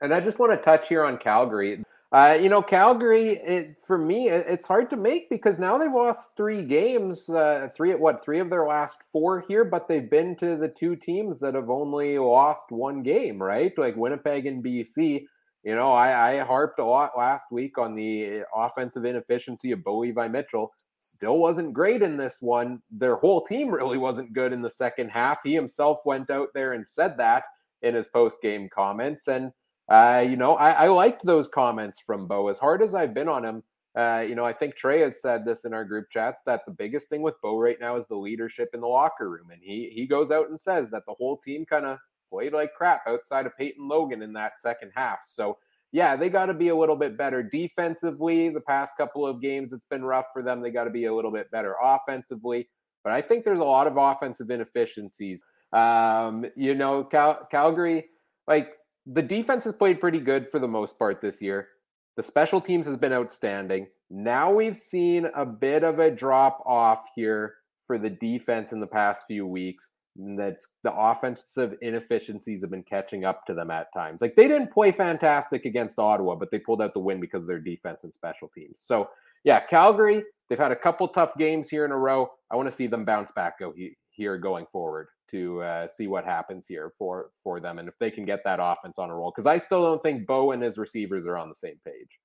And I just want to touch here on Calgary. Uh, you know, Calgary, it, for me, it, it's hard to make because now they've lost three games, uh, three what three of their last four here, but they've been to the two teams that have only lost one game, right? Like Winnipeg and BC. You know, I, I harped a lot last week on the offensive inefficiency of Bo Levi Mitchell. Still wasn't great in this one. Their whole team really wasn't good in the second half. He himself went out there and said that in his post game comments. And uh, you know, I, I, liked those comments from Bo. As hard as I've been on him, uh, you know, I think Trey has said this in our group chats that the biggest thing with Bo right now is the leadership in the locker room, and he he goes out and says that the whole team kind of played like crap outside of Peyton Logan in that second half. So yeah, they got to be a little bit better defensively. The past couple of games, it's been rough for them. They got to be a little bit better offensively. But I think there's a lot of offensive inefficiencies. Um, you know, Cal- Calgary, like the defense has played pretty good for the most part this year. The special teams has been outstanding. Now we've seen a bit of a drop off here for the defense in the past few weeks. That's the offensive inefficiencies have been catching up to them at times. Like they didn't play fantastic against Ottawa, but they pulled out the win because of their defense and special teams. So yeah, Calgary, they've had a couple tough games here in a row. I want to see them bounce back go here going forward to uh, see what happens here for for them and if they can get that offense on a roll. Because I still don't think Bo and his receivers are on the same page.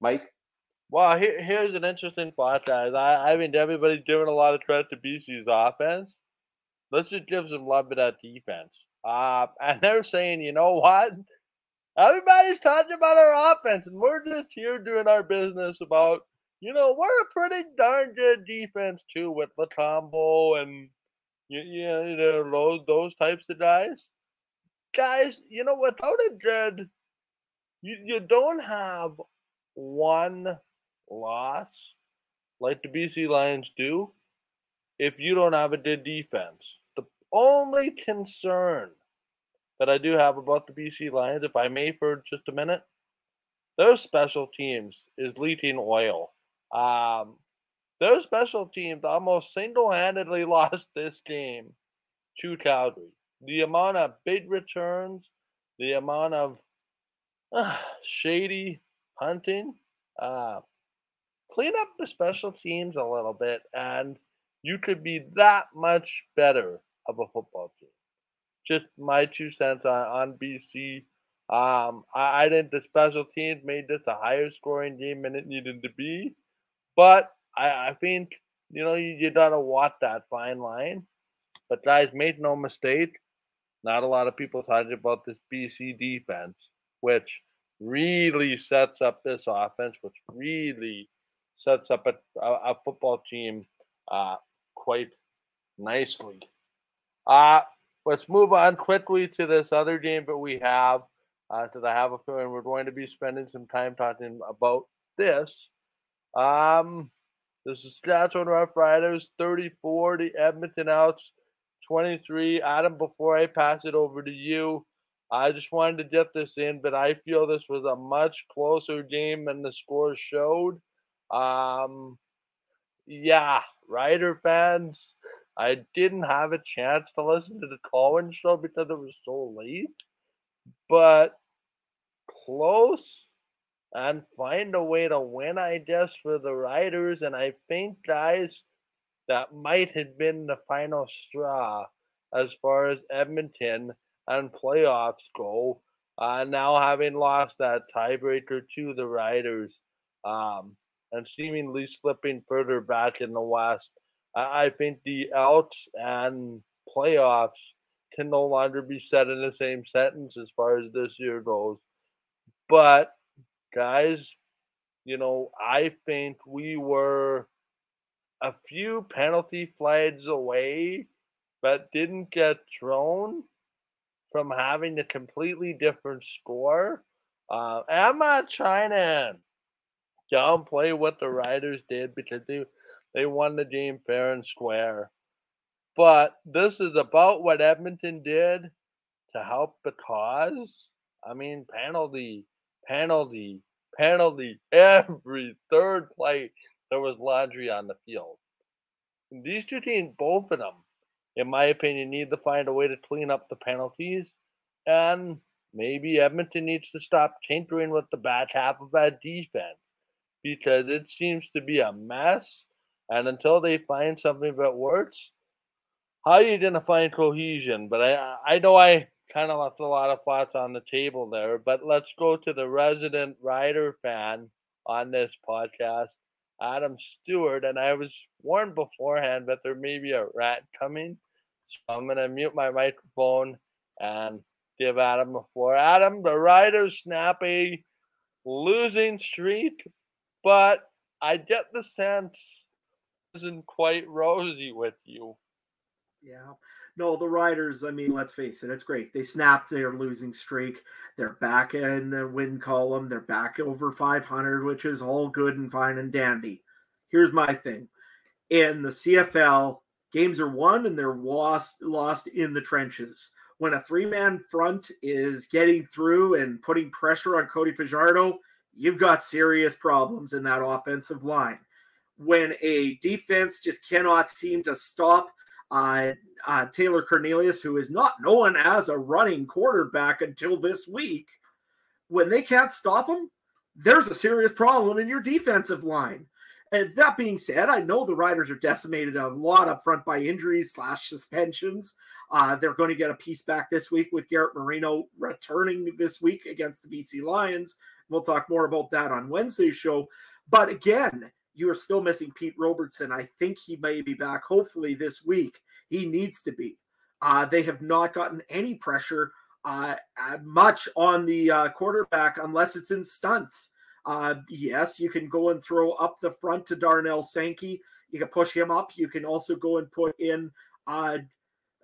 Mike. Well, here, here's an interesting thought, guys. I, I mean, everybody's giving a lot of credit to BC's offense. Let's just give some love to that defense. Uh, and they're saying, you know what? Everybody's talking about our offense, and we're just here doing our business about, you know, we're a pretty darn good defense too with Lutombo and you, you know those those types of guys. Guys, you know, without a good, you you don't have one loss like the BC Lions do if you don't have a good defense. The only concern that I do have about the BC Lions, if I may, for just a minute, those special teams is leaking oil. Um, those special teams almost single handedly lost this game to Calgary. The amount of big returns, the amount of uh, shady hunting, uh, clean up the special teams a little bit, and you could be that much better of a football team just my two cents on, on BC. Um, I, I think the special teams made this a higher scoring game than it needed to be, but I, I think you know you, you gotta walk that fine line. But guys, make no mistake, not a lot of people talking about this BC defense, which really sets up this offense, which really sets up a, a, a football team uh, quite nicely. Uh, let's move on quickly to this other game that we have. Uh, because I have a feeling we're going to be spending some time talking about this. Um, is Saskatchewan Roughriders 34, the Edmonton Elks 23. Adam, before I pass it over to you, I just wanted to get this in, but I feel this was a much closer game than the score showed. Um, yeah, Rider fans, I didn't have a chance to listen to the call-in show because it was so late, but close and find a way to win, I guess, for the Riders. And I think, guys, that might have been the final straw as far as Edmonton and playoffs go. Uh, now having lost that tiebreaker to the Riders um, and seemingly slipping further back in the West. I think the outs and playoffs can no longer be said in the same sentence as far as this year goes. But guys, you know, I think we were a few penalty flags away, but didn't get thrown from having a completely different score. Uh, I'm not trying to downplay what the Riders did because they they won the game fair and square. But this is about what Edmonton did to help the cause. I mean, penalty, penalty, penalty. Every third play, there was laundry on the field. And these two teams, both of them, in my opinion, need to find a way to clean up the penalties. And maybe Edmonton needs to stop tinkering with the back half of that defense because it seems to be a mess and until they find something that works, how are you going to find cohesion? But I, I know I kind of left a lot of thoughts on the table there. But let's go to the resident rider fan on this podcast, Adam Stuart. And I was warned beforehand that there may be a rat coming. So I'm going to mute my microphone and give Adam the floor. Adam, the Riders snap a losing streak, but I get the sense isn't quite rosy with you. Yeah. No, the Riders, I mean, let's face it, it's great. They snapped their losing streak. They're back in the win column. They're back over 500, which is all good and fine and dandy. Here's my thing. In the CFL, games are won and they're lost lost in the trenches. When a three-man front is getting through and putting pressure on Cody Fajardo, you've got serious problems in that offensive line when a defense just cannot seem to stop uh, uh, Taylor Cornelius, who is not known as a running quarterback until this week, when they can't stop him, there's a serious problem in your defensive line. And that being said, I know the Riders are decimated a lot up front by injuries slash suspensions. Uh, they're going to get a piece back this week with Garrett Marino returning this week against the BC Lions. We'll talk more about that on Wednesday's show. But again, you are still missing Pete Robertson. I think he may be back hopefully this week. He needs to be. Uh, they have not gotten any pressure uh, much on the uh, quarterback unless it's in stunts. Uh, yes, you can go and throw up the front to Darnell Sankey. You can push him up. You can also go and put in. Uh,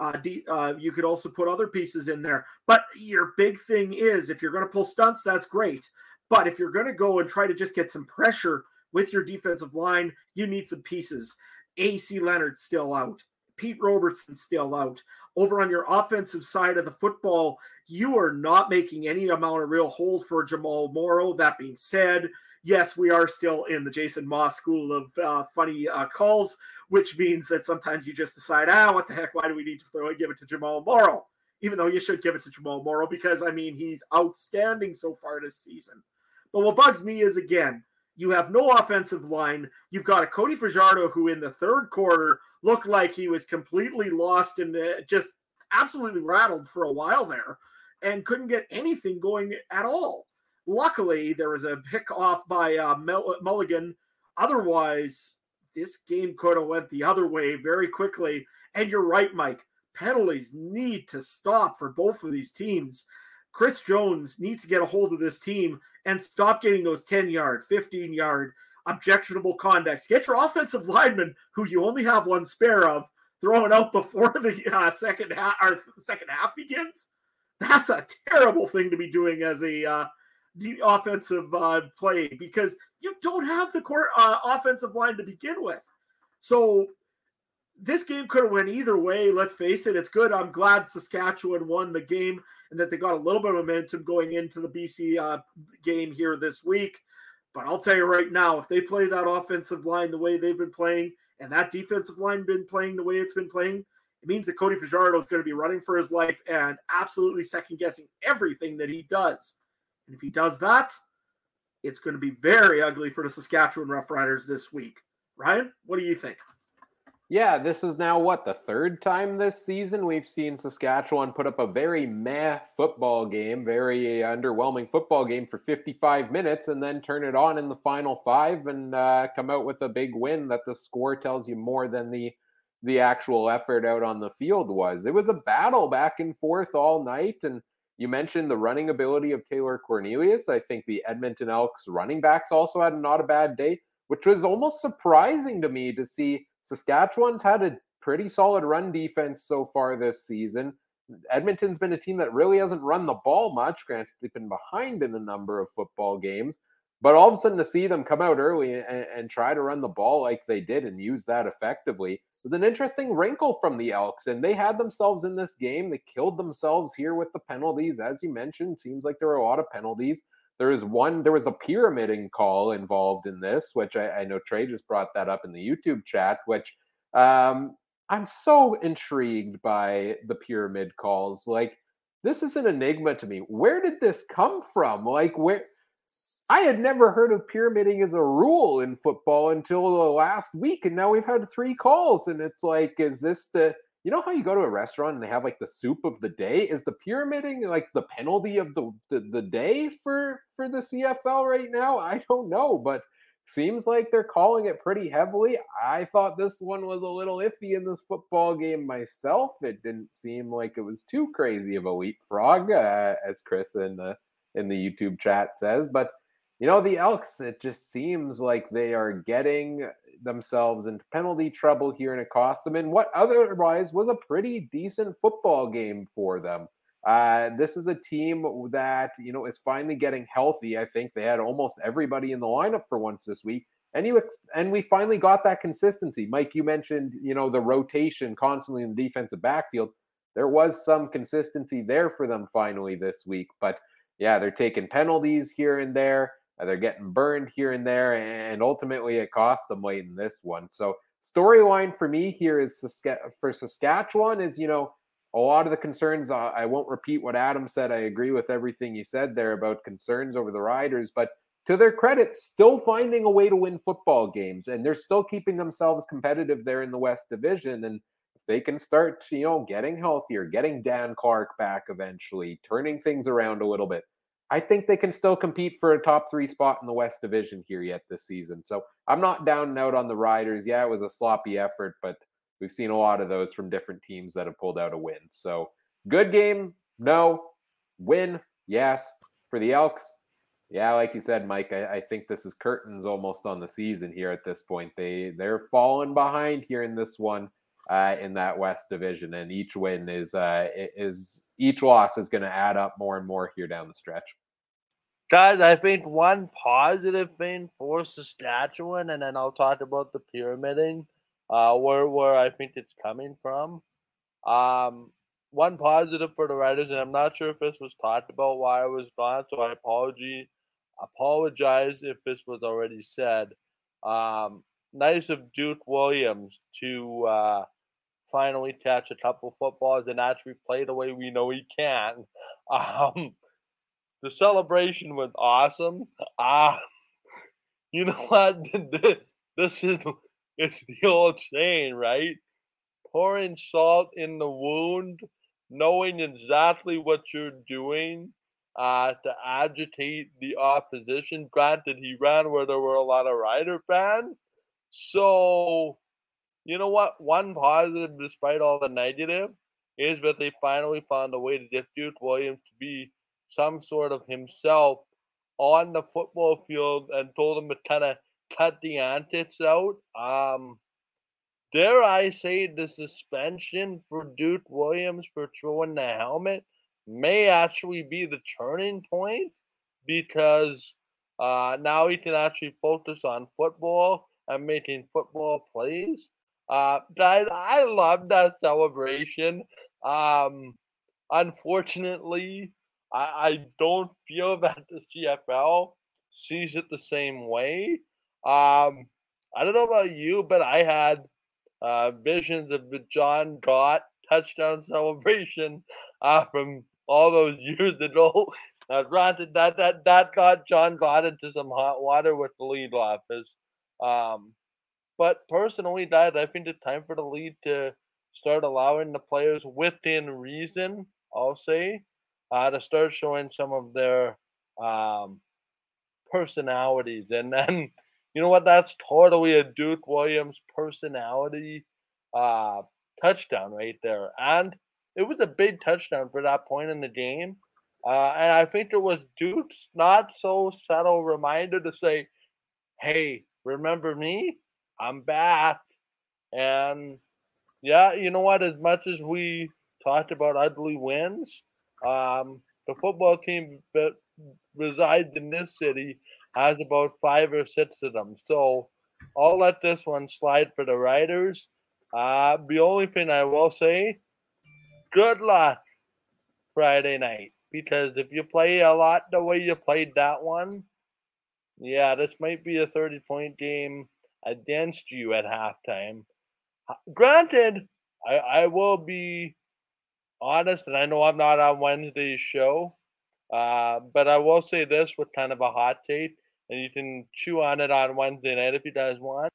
uh, uh, you could also put other pieces in there. But your big thing is if you're going to pull stunts, that's great. But if you're going to go and try to just get some pressure with your defensive line, you need some pieces. AC Leonard still out. Pete Robertson still out. Over on your offensive side of the football, you are not making any amount of real holes for Jamal Morrow. That being said, yes, we are still in the Jason Maas school of uh, funny uh, calls, which means that sometimes you just decide, ah, what the heck? Why do we need to throw it? Give it to Jamal Morrow, even though you should give it to Jamal Morrow because I mean he's outstanding so far this season. But what bugs me is again, you have no offensive line. You've got a Cody Fajardo who in the third quarter looked like he was completely lost and uh, just absolutely rattled for a while there and couldn't get anything going at all. Luckily, there was a pick off by uh, Mulligan. Otherwise, this game could have went the other way very quickly. And you're right, Mike. Penalties need to stop for both of these teams. Chris Jones needs to get a hold of this team and stop getting those 10 yard, 15 yard objectionable conducts. Get your offensive lineman, who you only have one spare of, throwing out before the uh, second half or second half begins. That's a terrible thing to be doing as a uh, offensive uh, play because you don't have the core uh, offensive line to begin with. So this game could have went either way. Let's face it. It's good. I'm glad Saskatchewan won the game and that they got a little bit of momentum going into the BC uh, game here this week. But I'll tell you right now, if they play that offensive line the way they've been playing, and that defensive line been playing the way it's been playing, it means that Cody Fajardo is going to be running for his life and absolutely second guessing everything that he does. And if he does that, it's going to be very ugly for the Saskatchewan Roughriders this week. Ryan, what do you think? Yeah, this is now what the third time this season we've seen Saskatchewan put up a very meh football game, very underwhelming football game for 55 minutes, and then turn it on in the final five and uh, come out with a big win that the score tells you more than the the actual effort out on the field was. It was a battle back and forth all night, and you mentioned the running ability of Taylor Cornelius. I think the Edmonton Elks running backs also had not a bad day, which was almost surprising to me to see Saskatchewan's had a pretty solid run defense so far this season. Edmonton's been a team that really hasn't run the ball much. Granted, they've been behind in a number of football games, but all of a sudden to see them come out early and, and try to run the ball like they did and use that effectively was an interesting wrinkle from the Elks. And they had themselves in this game. They killed themselves here with the penalties, as you mentioned. Seems like there were a lot of penalties. There is one, there was a pyramiding call involved in this, which I, I know Trey just brought that up in the YouTube chat, which um, I'm so intrigued by the pyramid calls. Like, this is an enigma to me. Where did this come from? Like, where I had never heard of pyramiding as a rule in football until the last week, and now we've had three calls, and it's like, is this the you know how you go to a restaurant and they have like the soup of the day? Is the pyramiding like the penalty of the, the the, day for for the cfl right now? I don't know but seems like they're calling it pretty heavily. I thought this one was a little iffy in this football game myself. It didn't seem like it was too crazy of a leapfrog uh, as chris in the in the youtube chat says but you know the elks it just seems like they are getting themselves into penalty trouble here cost them in what otherwise was a pretty decent football game for them. Uh, this is a team that you know is finally getting healthy. I think they had almost everybody in the lineup for once this week, and you ex- and we finally got that consistency. Mike, you mentioned you know the rotation constantly in the defensive backfield. There was some consistency there for them finally this week, but yeah, they're taking penalties here and there. Uh, they're getting burned here and there, and ultimately it cost them late in this one. So storyline for me here is for Saskatchewan is you know a lot of the concerns. Uh, I won't repeat what Adam said. I agree with everything you said there about concerns over the Riders, but to their credit, still finding a way to win football games, and they're still keeping themselves competitive there in the West Division. And they can start, you know, getting healthier, getting Dan Clark back eventually, turning things around a little bit I think they can still compete for a top three spot in the West Division here yet this season. So I'm not down and out on the Riders. Yeah, it was a sloppy effort, but we've seen a lot of those from different teams that have pulled out a win. So good game, no. Win, yes. For the Elks, yeah, like you said, Mike, I, I, think this is curtains almost on the season here at this point. They they're falling behind here in this one uh, in that West Division, and each win is uh, is each loss is going to add up more and more here down the stretch. Guys, I think one positive thing for Saskatchewan, and then I'll talk about the pyramiding, uh, where where I think it's coming from. Um, one positive for the Riders, and I'm not sure if this was talked about while I was gone, so I apologize apologize if this was already said. Um, nice of Duke Williams to uh, finally catch a couple footballs and actually play the way we know he can. Um, the celebration was awesome. Uh, you know what? this is it's the old saying, right? Pouring salt in the wound, knowing exactly what you're doing uh, to agitate the opposition. Granted, he ran where there were a lot of Rider fans. So, you know what? One positive, despite all the negative, is that they finally found a way to get Duke Williams to be some sort of himself on the football field and told him to kind of cut the antics out. Um, dare I say the suspension for Duke Williams for throwing the helmet may actually be the turning point because uh, now he can actually focus on football and making football plays. Uh, guys, I love that celebration. Um, unfortunately, I, I don't feel that the CFL sees it the same way. Um, I don't know about you, but I had uh, visions of the John Gott touchdown celebration uh, from all those years ago. Uh, granted, that that that got John got into some hot water with the lead office. Um, but personally, that I think it's time for the league to start allowing the players within reason. I'll say uh, to start showing some of their um, personalities, and then you know what? That's totally a Duke Williams personality uh, touchdown right there, and it was a big touchdown for that point in the game. Uh, and I think it was Duke's not so subtle reminder to say, hey, remember me? I'm back. And yeah, you know what? As much as we talked about ugly wins, um, the football team that resides in this city has about five or six of them. So I'll let this one slide for the Riders. Uh, the only thing I will say good luck Friday night because if you play a lot the way you played that one, yeah, this might be a 30 point game against you at halftime. Granted, I, I will be honest, and I know I'm not on Wednesday's show, uh, but I will say this with kind of a hot take, and you can chew on it on Wednesday night if you guys want.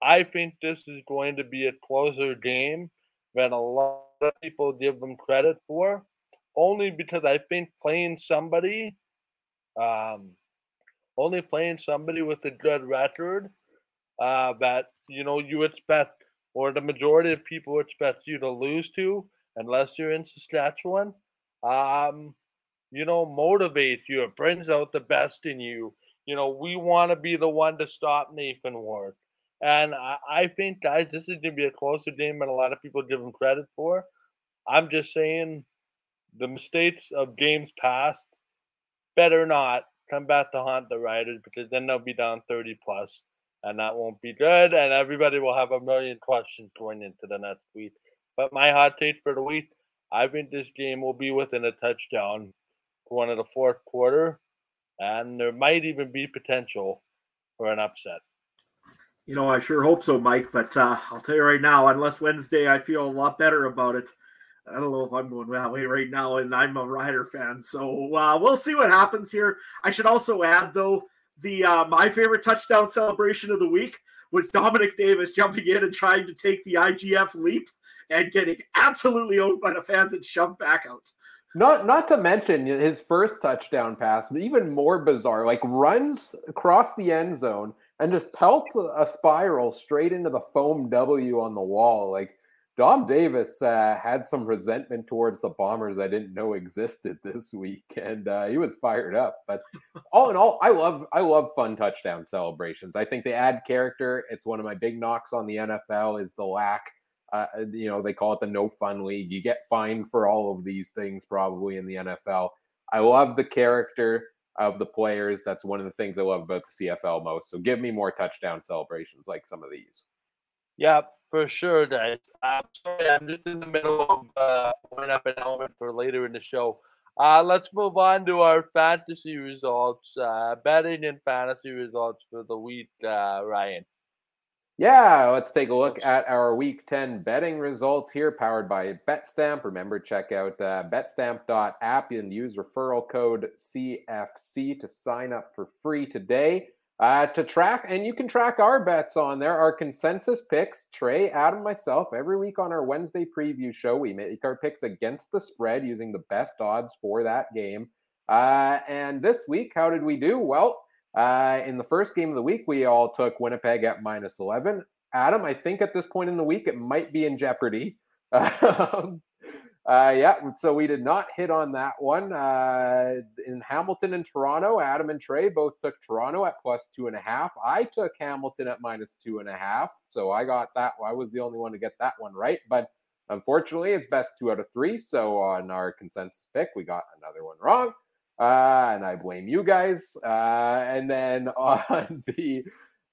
I think this is going to be a closer game than a lot of people give them credit for, only because I think playing somebody, um, only playing somebody with a good record uh, that you know you expect, or the majority of people expect you to lose to, unless you're in Saskatchewan. Um, you know, motivates you. It brings out the best in you. You know, we want to be the one to stop Nathan Rourke. And I, I think, guys, this is going to be a closer game than a lot of people give him credit for. I'm just saying the mistakes of games past better not come back to haunt the Riders because then they'll be down 30 plus, and that won't be good. And everybody will have a million questions going into the next week. But my hot take for the week, I think this game will be within a touchdown one of the fourth quarter, and there might even be potential for an upset. You know, I sure hope so, Mike. But uh, I'll tell you right now, unless Wednesday, I feel a lot better about it. I don't know if I'm going that way right now, and I'm a Rider fan, so uh, we'll see what happens here. I should also add, though, the uh, my favorite touchdown celebration of the week was Dominique Davis jumping in and trying to take the IGF leap and getting absolutely owned by the fans and shoved back out. Not not to mention his first touchdown pass, even more bizarre, like runs across the end zone and just pelts a spiral straight into the foam W on the wall. Like Dom Davis uh, had some resentment towards the Bombers I didn't know existed this week, and uh, he was fired up. But all in all, I love I love fun touchdown celebrations. I think they add character. It's one of my big knocks on the NFL is the lack uh, you know, they call it the no fun league. You get fined for all of these things probably in the NFL. I love the character of the players. That's one of the things I love about the CFL most. So give me more touchdown celebrations like some of these. Yeah, for sure, guys. I'm sorry, I'm just in the middle of uh, up an element for later in the show. Uh, let's move on to our fantasy results, uh, betting and fantasy results for the week, uh, Ryan. Yeah, let's take a look at our week 10 betting results here, powered by BetStamp. Remember, check out uh, betstamp.app and use referral code CFC to sign up for free today. Uh, to track, and you can track our bets on there, our consensus picks. Trey, Adam, myself, every week on our Wednesday preview show, we make our picks against the spread using the best odds for that game. Uh, and this week, how did we do? Well, uh, in the first game of the week, we all took Winnipeg at minus 11. Adam, I think at this point in the week, it might be in jeopardy. Um, uh, yeah, so we did not hit on that one. Uh, in Hamilton and Toronto, Adam and Trey both took Toronto at plus two and a half. I took Hamilton at minus two and a half. So I got that. I was the only one to get that one right. But unfortunately, it's best two out of three. So on our consensus pick, we got another one wrong uh, and I blame you guys. Uh, and then on the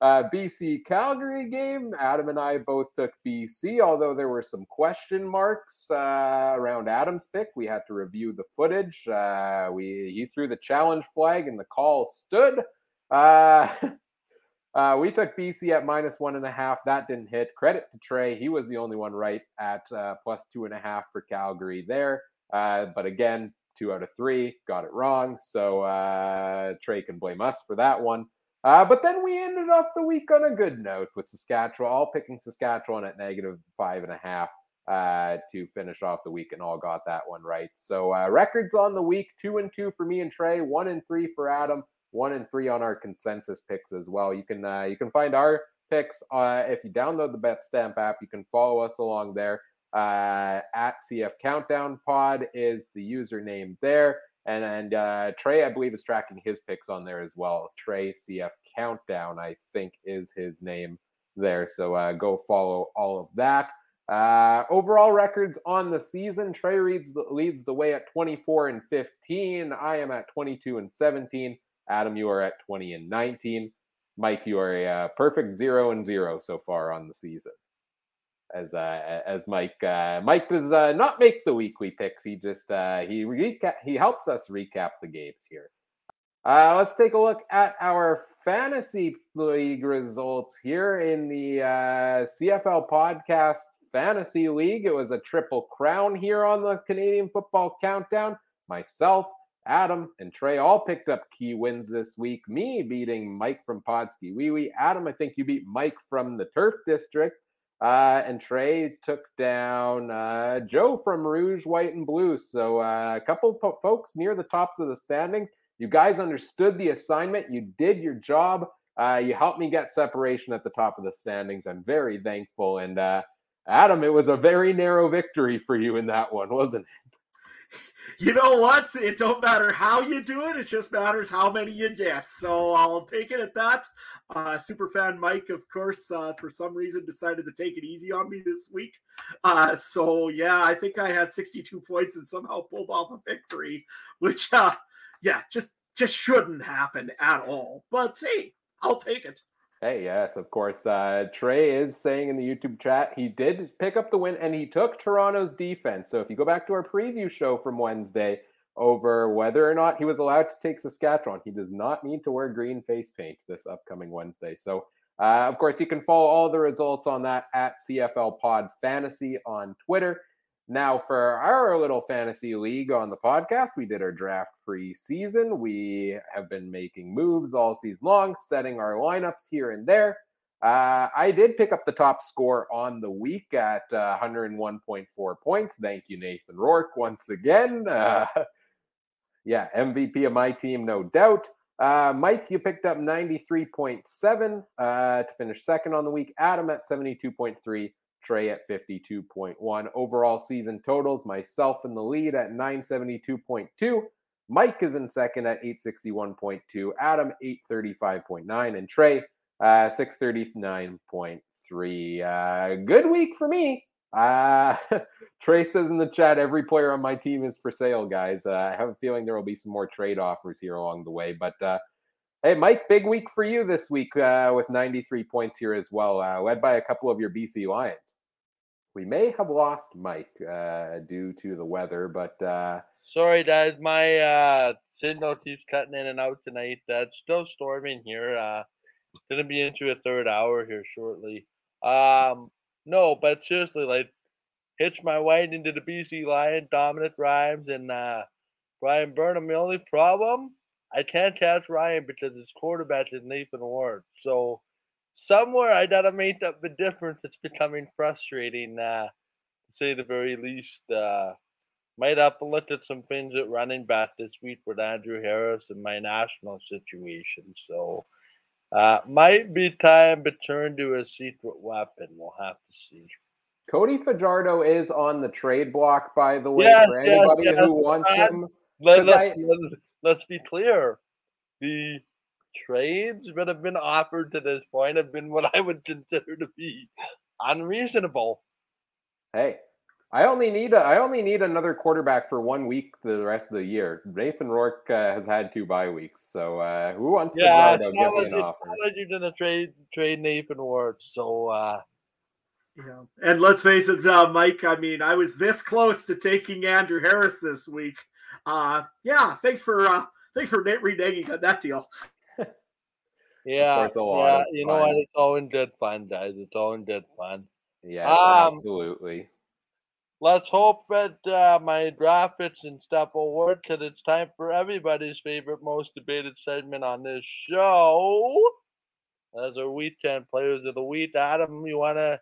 uh, BC Calgary game, Adam and I both took BC, although there were some question marks uh, around Adam's pick. We had to review the footage. Uh, we he threw the challenge flag, and the call stood. Uh, uh, we took BC at minus one and a half. That didn't hit. Credit to Trey. He was the only one right at uh, plus two and a half for Calgary there. But again, two out of three, got it wrong. So Trey can blame us for that one. Uh, but then we ended off the week on a good note with Saskatchewan, all picking Saskatchewan at negative five and a half uh, to finish off the week, and all got that one right. So uh, records on the week: two and two for me and Trey, one and three for Adam, one and three on our consensus picks as well. You can uh, you can find our picks uh, if you download the BetStamp app. You can follow us along there. Uh, at CF Countdown Pod is the username there. And, and uh, Trey, I believe, is tracking his picks on there as well. Trey CF Countdown, I think, is his name there. So uh, go follow all of that. Uh, overall records on the season: Trey leads leads the way at 24 and 15. I am at 22 and 17. Adam, you are at 20 and 19. Mike, you are a uh, perfect zero and zero so far on the season as uh, as Mike uh, Mike does uh, not make the weekly picks. He just uh, he recap he helps us recap the games here. Uh, let's take a look at our fantasy league results here in the uh, CFL podcast fantasy league. It was a triple crown here on the Canadian Football Countdown. Myself, Adam, and Trey all picked up key wins this week. Me beating Mike from Podski Wee Wee. Adam, I think you beat Mike from the Turf District. Uh, and Trey took down uh, Joe from Rouge, White, and Blue. So uh, a couple po- folks near the tops of the standings. You guys understood the assignment. You did your job. Uh, you helped me get separation at the top of the standings. I'm very thankful. And uh, Adam, it was a very narrow victory for you in that one, wasn't it? You know what? It don't matter how you do it; it just matters how many you get. So I'll take it at that. Uh, fan Mike, of course, uh, for some reason decided to take it easy on me this week. Uh, so yeah, I think I had 62 points and somehow pulled off a victory, which uh, yeah, just just shouldn't happen at all. But hey, I'll take it. Hey, yes, of course. Uh, Trey is saying in the YouTube chat he did pick up the win and he took Toronto's defense. So if you go back to our preview show from Wednesday over whether or not he was allowed to take Saskatchewan, he does not need to wear green face paint this upcoming Wednesday. So, uh, of course, you can follow all the results on that at CFL Pod Fantasy on Twitter. Now, for our little fantasy league on the podcast, we did our draft preseason. We have been making moves all season long, setting our lineups here and there. Uh, I did pick up the top score on the week at uh, 101.4 points. Thank you, Nathan Rourke, once again. Uh, yeah, MVP of my team, no doubt. Uh, Mike, you picked up 93.7 uh, to finish second on the week. Adam at 72.3. Trey at 52.1. Overall season totals, myself in the lead at 972.2. Mike is in second at 861.2. Adam, 835.9. And Trey, uh, 639.3. Uh, good week for me. Uh, Trey says in the chat, every player on my team is for sale, guys. Uh, I have a feeling there will be some more trade offers here along the way. But uh, hey, Mike, big week for you this week uh, with 93 points here as well, uh, led by a couple of your BC Lions. We may have lost Mike uh, due to the weather, but uh, sorry, guys, my uh, signal keeps cutting in and out tonight. It's still storming here. Uh, gonna be into a third hour here shortly. Um, no, but seriously, like hitch my way into the BC Lion, Dominique Rhymes, and uh, Bryan Burnham. The only problem, I can't catch Ryan because his quarterback is Nathan Rourke. So somewhere I gotta make up the difference. It's becoming frustrating, uh, to say the very least. Uh, might have to look at some things at running back this week with Andrew Harris and my national situation. So uh, might be time to turn to a secret weapon. We'll have to see. Cody Fajardo is on the trade block, by the way, yes, for anybody yes, yes. who wants him. Let, let, I, let, let's be clear. The trades that have been offered to this point have been what I would consider to be unreasonable. Hey, I only need a, I only need another quarterback for one week the rest of the year. Nathan Rourke uh, has had two bye weeks, so uh, who wants yeah, to give me an offer? Like you're gonna trade trade Nathan Rourke, so uh, yeah. And let's face it, uh, Mike. I mean, I was this close to taking Andrew Harris this week. Uh, yeah. Thanks for uh, thanks for reneging on that deal. Yeah. yeah. You know what? It's all in good fun, guys. It's all in good fun. Yeah. Um, absolutely. Let's hope that uh, my graphics and stuff will work because it's time for everybody's favorite, most debated segment on this show. As our Week 10 Players of the Week. Adam, you want to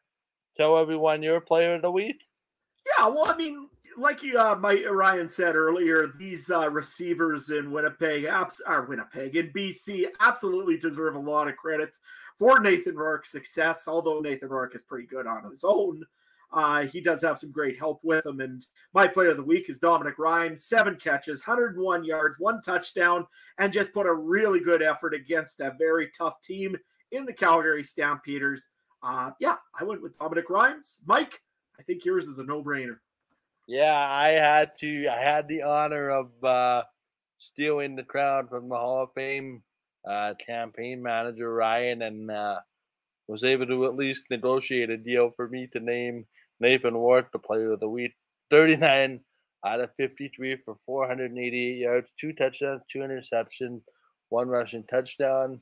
tell everyone your player of the week? Yeah, well, I mean, like uh, my Ryan said earlier, these uh, receivers in Winnipeg, abs- or Winnipeg in BC, absolutely deserve a lot of credit for Nathan Rourke's success. Although Nathan Rourke is pretty good on his own, uh, he does have some great help with him. And my player of the week is Dominique Rhymes, seven catches, 101 yards, one touchdown, and just put a really good effort against a very tough team in the Calgary Stampeders uh, yeah, I went with Dominique Rhymes. Mike, I think yours is a no-brainer. Yeah, I had to. I had the honor of uh, stealing the crown from the Hall of Fame uh, campaign manager Ryan, and uh, was able to at least negotiate a deal for me to name Nathan Rourke the Player of the Week. Thirty-nine out of fifty-three for four hundred and eighty-eight yards, two touchdowns, two interceptions, one rushing touchdown.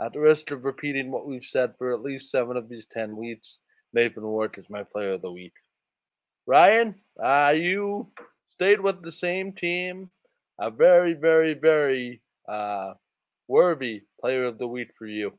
At the risk of repeating what we've said for at least seven of these 10 weeks, Nathan Rourke is my player of the week. Ryan, uh, you stayed with the same team. A very, very, very uh, worthy player of the week for you.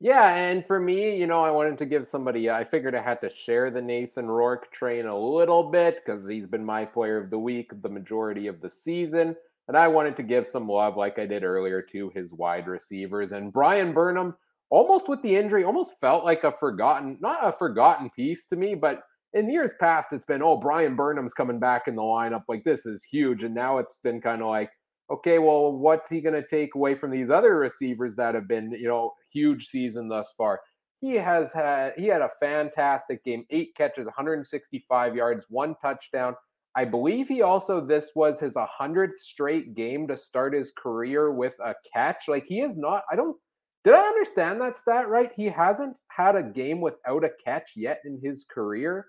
Yeah, and for me, you know, I wanted to give somebody, I figured I had to share the Nathan Rourke train a little bit because he's been my player of the week the majority of the season. And I wanted to give some love, like I did earlier, to his wide receivers. And Bryan Burnham, almost with the injury, almost felt like a forgotten, not a forgotten piece to me, but in years past, it's been, oh, Bryan Burnham's coming back in the lineup. Like, this is huge. And now it's been kind of like, okay, well, what's he going to take away from these other receivers that have been, you know, huge season thus far? He has had, he had a fantastic game, eight catches, 165 yards, one touchdown. I believe he also this was his 100th straight game to start his career with a catch. Like he is not I don't did I understand that stat right? He hasn't had a game without a catch yet in his career.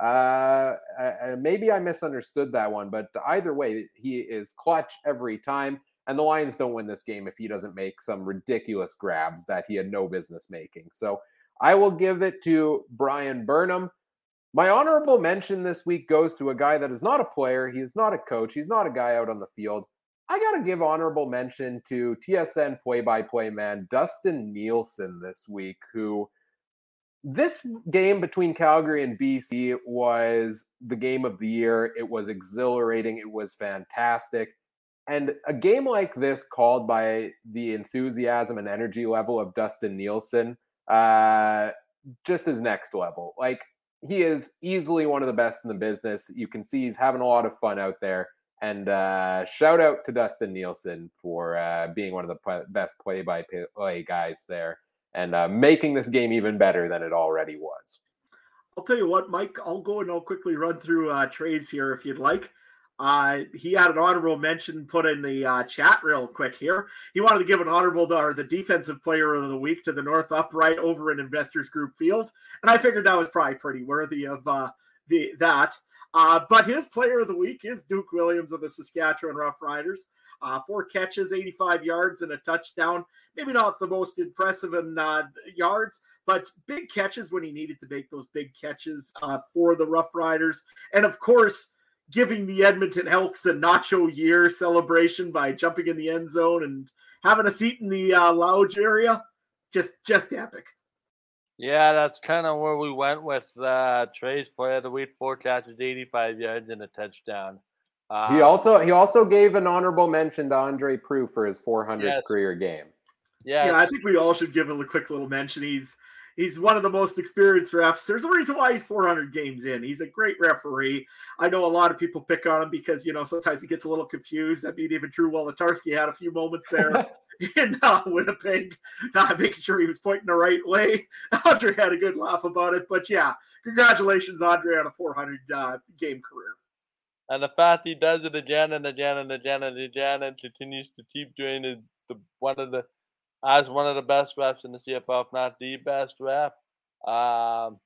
Uh, maybe I misunderstood that one, but either way, he is clutch every time. And the Lions don't win this game if he doesn't make some ridiculous grabs that he had no business making. So I will give it to Bryan Burnham. My honorable mention this week goes to a guy that is not a player. He is not a coach. He's not a guy out on the field. I got to give honorable mention to TSN play by play man Dustin Nielson this week, who this game between Calgary and BC was the game of the year. It was exhilarating. It was fantastic. And a game like this, called by the enthusiasm and energy level of Dustin Nielson, uh, just his next level. Like he is easily one of the best in the business. You can see he's having a lot of fun out there. And uh, shout out to Dustin Nielson for uh, being one of the best play-by-play guys there and uh, making this game even better than it already was. I'll tell you what, Mike. I'll go and I'll quickly run through uh, trades here if you'd like. Uh, he had an honorable mention put in the uh, chat real quick here. He wanted to give an honorable to or the defensive player of the week to the North Upright over in Investors Group Field, and I figured that was probably pretty worthy of uh, the that. Uh, but his player of the week is Duke Williams of the Saskatchewan Roughriders. Uh, four catches, 85 yards, and a touchdown. Maybe not the most impressive in uh, yards, but big catches when he needed to make those big catches uh, for the Roughriders. And of course, giving the Edmonton Elks a nacho year celebration by jumping in the end zone and having a seat in the uh, lounge area. Just, just epic. Yeah, that's kind of where we went with uh, Trey's play of the week: four catches, 85 yards, and a touchdown. Uh, he also he also gave an honorable mention to Andre Proulx for his 400th yes. career game. Yeah, yeah, I think we all should give him a quick little mention. He's he's one of the most experienced refs. There's a reason why he's 400 games in. He's a great referee. I know a lot of people pick on him because you know sometimes he gets a little confused. I mean, even Drew Wolitarsky had a few moments there in uh, Winnipeg, uh, making sure he was pointing the right way. Andre had a good laugh about it, but yeah, congratulations, Andre, on a 400 uh, game career. And the fact he does it again and again and again and again and continues to keep doing it, the one of the as one of the best refs in the CFL, if not the best ref. Um,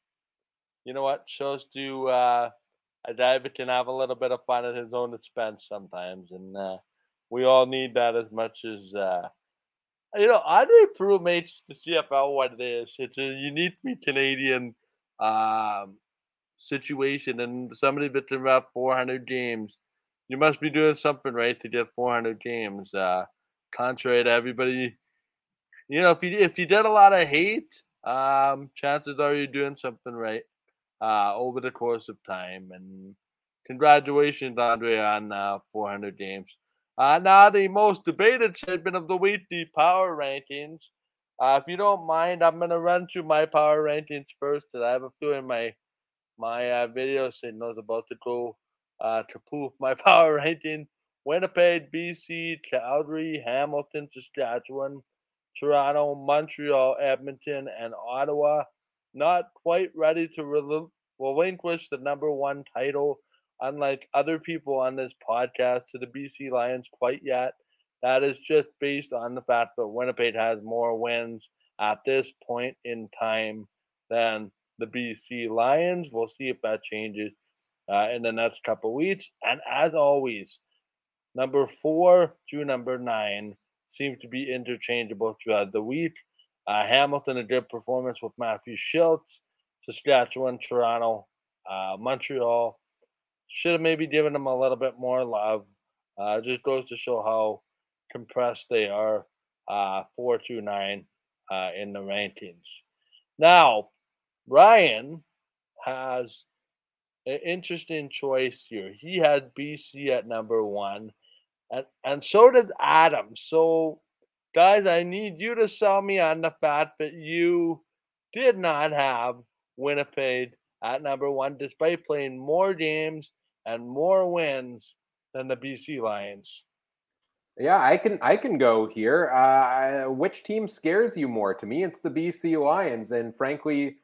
you know what? Shows to uh, a diver can have a little bit of fun at his own expense sometimes, and uh, we all need that as much as uh, you know. Andre Proulx makes the CFL what it is. It's a uniquely Canadian um, situation, and somebody that's around 400 games. You must be doing something right to get 400 games. Uh, contrary to everybody you know, if you if you did a lot of hate, um, chances are you're doing something right uh, over the course of time. And congratulations, Andre, on uh, 400 games. Uh, now the most debated segment of the week, the power rankings. Uh, if you don't mind, I'm gonna run through my power rankings first. Cause I have a feeling my my uh, video signal is about to go uh, to poof. My power ranking: Winnipeg, BC, Calgary, Hamilton, Saskatchewan, Toronto, Montreal, Edmonton, and Ottawa. Not quite ready to rel- relinquish the number one title, unlike other people on this podcast, to the BC Lions quite yet. That is just based on the fact that Winnipeg has more wins at this point in time than the BC Lions. We'll see if that changes uh, in the next couple weeks. And as always, number four to number nine seems to be interchangeable throughout the week. Uh, Hamilton, a good performance with Matthew Shiltz. Saskatchewan, Toronto, uh, Montreal. Should have maybe given them a little bit more love. Uh, just goes to show how compressed they are. Uh, four two nine uh, in the rankings. Now, Ryan has an interesting choice here. He had BC at number one and and so did Adam. So, guys, I need you to sell me on the fact that you did not have Winnipeg at number one, despite playing more games and more wins than the BC Lions. Yeah, I can I can go here. Uh, which team scares you more? To me, it's the BC Lions, and frankly,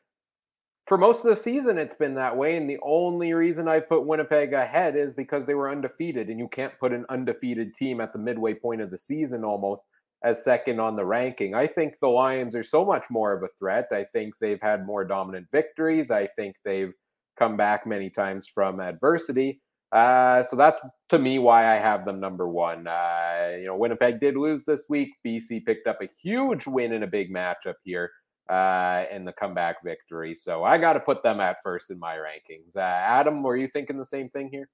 for most of the season, it's been that way. And the only reason I put Winnipeg ahead is because they were undefeated. And you can't put an undefeated team at the midway point of the season almost as second on the ranking. I think the Lions are so much more of a threat. I think they've had more dominant victories. I think they've come back many times from adversity. Uh, so that's to me why I have them number one. Uh, you know, Winnipeg did lose this week. BC picked up a huge win in a big matchup here uh, in the comeback victory. So I got to put them at first in my rankings. Uh, Adam, were you thinking the same thing here?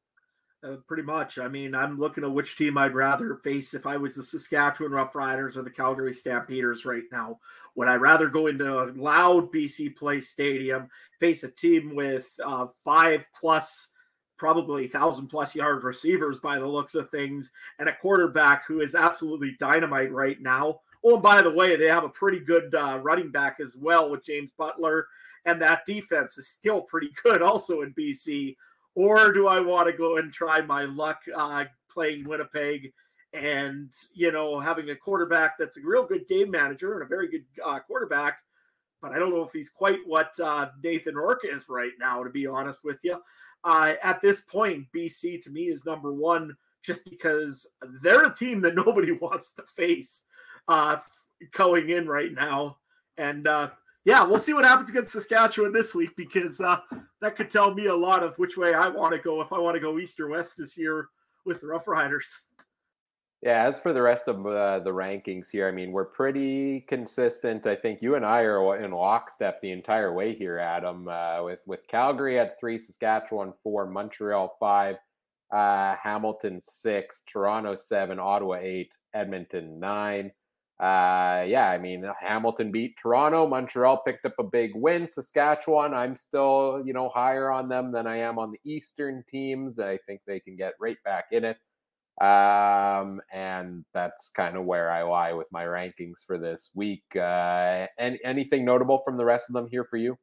Uh, pretty much. I mean, I'm looking at which team I'd rather face if I was the Saskatchewan Roughriders or the Calgary Stampeders right now. Would I rather go into a loud BC Place Stadium, face a team with uh, five plus, probably thousand plus yard receivers by the looks of things, and a quarterback who is absolutely dynamite right now? Oh, and by the way, they have a pretty good uh, running back as well with James Butler, and that defense is still pretty good also in BC or do I want to go and try my luck uh, playing Winnipeg and you know having a quarterback that's a real good game manager and a very good uh, quarterback, but I don't know if he's quite what uh, Nathan Rourke is right now. To be honest with you, uh, at this point, BC to me is number one just because they're a team that nobody wants to face uh, going in right now, and uh, yeah, we'll see what happens against Saskatchewan this week because uh, that could tell me a lot of which way I want to go if I want to go east or west this year with the Rough Riders. Yeah, as for the rest of uh, the rankings here, I mean, we're pretty consistent. I think you and I are in lockstep the entire way here, Adam. Uh, with with Calgary at three, Saskatchewan four, Montreal five, uh, Hamilton six, Toronto seven, Ottawa eight, Edmonton nine. Uh, yeah, I mean, Hamilton beat Toronto. Montreal picked up a big win. Saskatchewan, I'm still, you know, higher on them than I am on the Eastern teams. I think they can get right back in it. Um, and that's kind of where I lie with my rankings for this week. Uh, and anything notable from the rest of them here for you?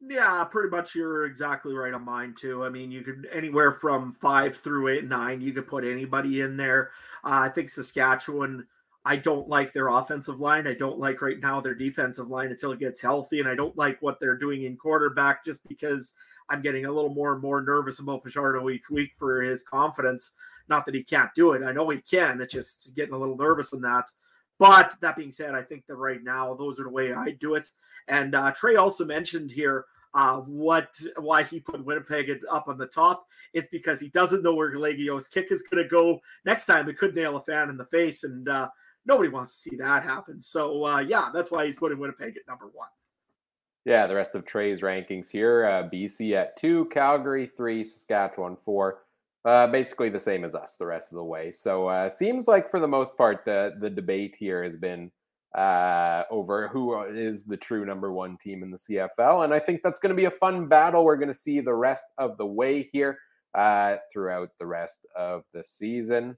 Yeah, pretty much. You're exactly right on mine too. I mean, you could anywhere from five through eight, nine. You could put anybody in there. Uh, I think Saskatchewan I don't like their offensive line. I don't like right now their defensive line until it gets healthy. And I don't like what they're doing in quarterback just because I'm getting a little more and more nervous about Fajardo each week for his confidence. Not that he can't do it. I know he can. It's just getting a little nervous in that. But that being said, I think that right now those are the way I do it. And uh, Trey also mentioned here uh, what why he put Winnipeg up on the top. It's because he doesn't know where Liegghio's kick is going to go next time. It could nail a fan in the face, and uh, nobody wants to see that happen. So uh, yeah, that's why he's putting Winnipeg at number one. Yeah, the rest of Trey's rankings here: uh, BC at two, Calgary three, Saskatchewan four. Uh, basically the same as us the rest of the way. So uh, seems like for the most part the the debate here has been uh, over who is the true number one team in the CFL, and I think that's going to be a fun battle. We're going to see the rest of the way here uh, throughout the rest of the season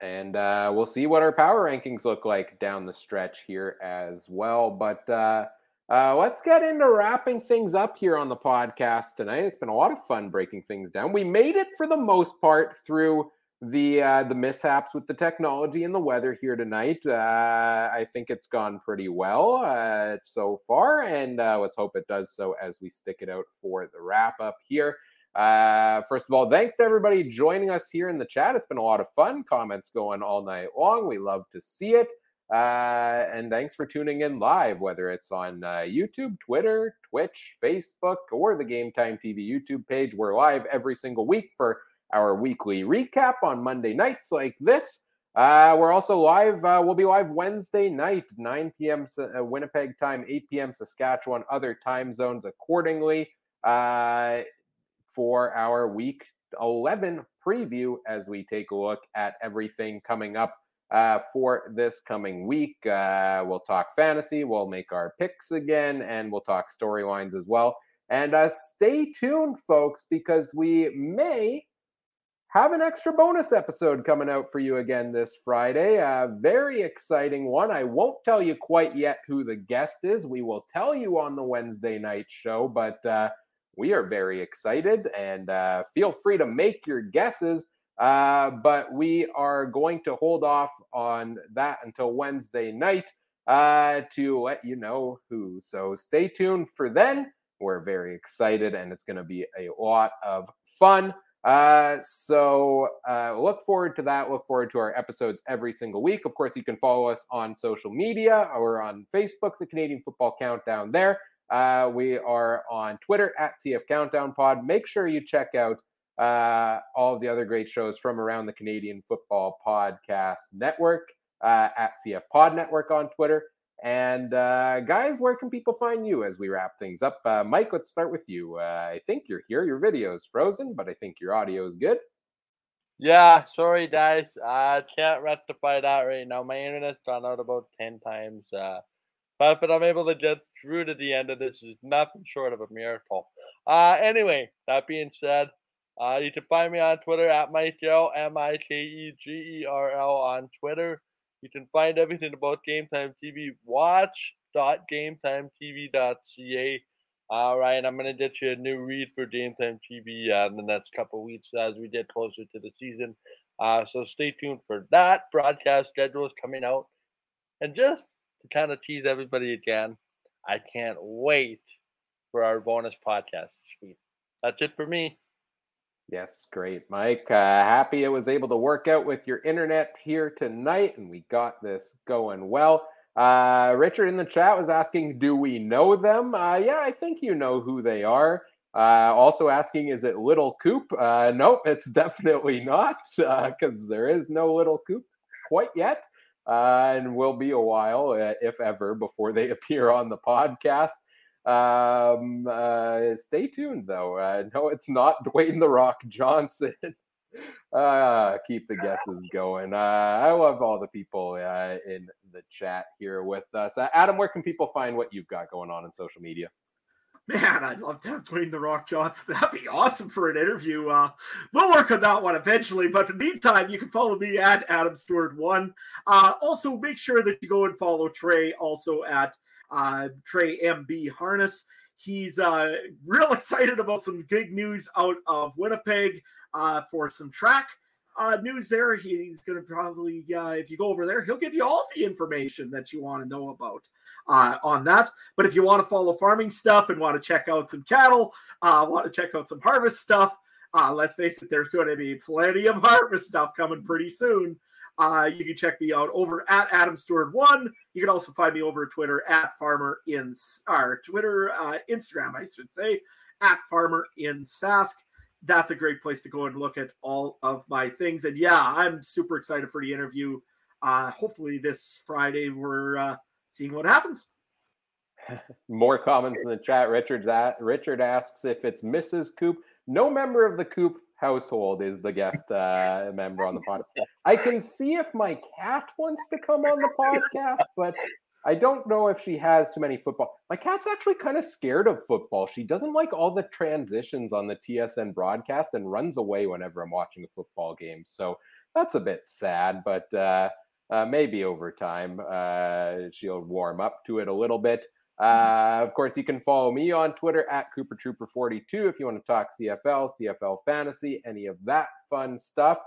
and uh, we'll see what our power rankings look like down the stretch here as well. But uh, uh, let's get into wrapping things up here on the podcast tonight. It's been a lot of fun breaking things down. We made it for the most part through the uh, the mishaps with the technology and the weather here tonight. Uh, I think it's gone pretty well uh, so far, and let's hope it does so as we stick it out for the wrap up here. Uh, first of all, thanks to everybody joining us here in the chat. It's been a lot of fun. Comments going all night long. We love to see it. Uh, and thanks for tuning in live, whether it's on uh, YouTube, Twitter, Twitch, Facebook, or the Game Time TV YouTube page. We're live every single week for our weekly recap on Monday nights like this. Uh, we're also live. Uh, we'll be live Wednesday night, 9 p.m. Uh, Winnipeg time, 8 p.m. Saskatchewan, other time zones accordingly. For our week 11 preview as we take a look at everything coming up uh, for this coming week. Uh, we'll talk fantasy, we'll make our picks again, and we'll talk storylines as well. And uh, stay tuned, folks, because we may have an extra bonus episode coming out for you again this Friday. A very exciting one. I won't tell you quite yet who the guest is. We will tell you on the Wednesday night show, but uh, we are very excited and uh, feel free to make your guesses. Uh, but we are going to hold off on that until Wednesday night uh, to let you know who. So stay tuned for then. We're very excited and it's going to be a lot of fun. Uh, so uh, look forward to that. Look forward to our episodes every single week. Of course, you can follow us on social media or on Facebook, the Canadian Football Countdown there. Uh, we are on Twitter at CF Countdown Pod. Make sure you check out uh, all of the other great shows from around the Canadian Football Podcast Network uh, at CF Pod Network on Twitter. And uh, guys, where can people find you as we wrap things up? Uh, Mike, let's start with you. Uh, I think you're here. Your video is frozen, but I think your audio is good. Yeah, sorry guys. I can't rectify that right now. My internet's gone out about ten times. But but I'm able to get through to the end of this is nothing short of a miracle. Uh, anyway, that being said, uh, you can find me on Twitter at Michael M I K E G E R L on Twitter. You can find everything about Game Time TV. Watch Watch.gametimetv.ca. All right, I'm gonna get you a new read for Game Time TV uh, in the next couple weeks as we get closer to the season. Uh, so stay tuned for that. Broadcast schedule is coming out, and just to kind of tease everybody again, I can't wait for our bonus podcast. That's it for me. Yes, great, Mike. Uh, happy it was able to work out with your internet here tonight, and we got this going well. Uh, Richard in the chat was asking, "Do we know them?" Uh, yeah, I think you know who they are. Uh, also asking, "Is it Little Coop?" Uh, nope, it's definitely not, because uh, there is no Little Coop quite yet, uh, and will be a while, uh, if ever, before they appear on the podcast. Um, uh, stay tuned though. Uh, no, it's not Dwayne the Rock Johnson. uh, keep the guesses going. Uh, I love all the people uh, in the chat here with us. Uh, Adam, where can people find what you've got going on in social media? Man, I'd love to have Dwayne the Rock Johnson. That'd be awesome for an interview. Uh, we'll work on that one eventually. But in the meantime, you can follow me at Adam Stuart One. Uh, also, make sure that you go and follow Trey also at uh, Trey MB Harness. He's uh, real excited about some big news out of Winnipeg uh, for some track uh, news there. He's going to probably, uh, if you go over there, he'll give you all the information that you want to know about uh, on that. But if you want to follow farming stuff and want to check out some cattle, uh, want to check out some harvest stuff, uh, let's face it, there's going to be plenty of harvest stuff coming pretty soon. Uh, you can check me out over at Adam Stuart One. You can also find me over Twitter at Farmer in our Twitter, Instagram, I should say, at Farmer in Sask. That's a great place to go and look at all of my things. And yeah, I'm super excited for the interview. Uh, hopefully this Friday we're uh, seeing what happens. More comments in the chat. Richard's at, Richard asks if it's Mrs. Coop. No member of the Coop household is the guest uh, member on the podcast. I can see if my cat wants to come on the podcast, but I don't know if she has too many football. My cat's actually kind of scared of football. She doesn't like all the transitions on the TSN broadcast and runs away whenever I'm watching a football game. So that's a bit sad, but uh, uh, maybe over time uh, she'll warm up to it a little bit. Uh, of course, you can follow me on Twitter at Cooper Trooper 42 if you want to talk CFL, CFL fantasy, any of that fun stuff.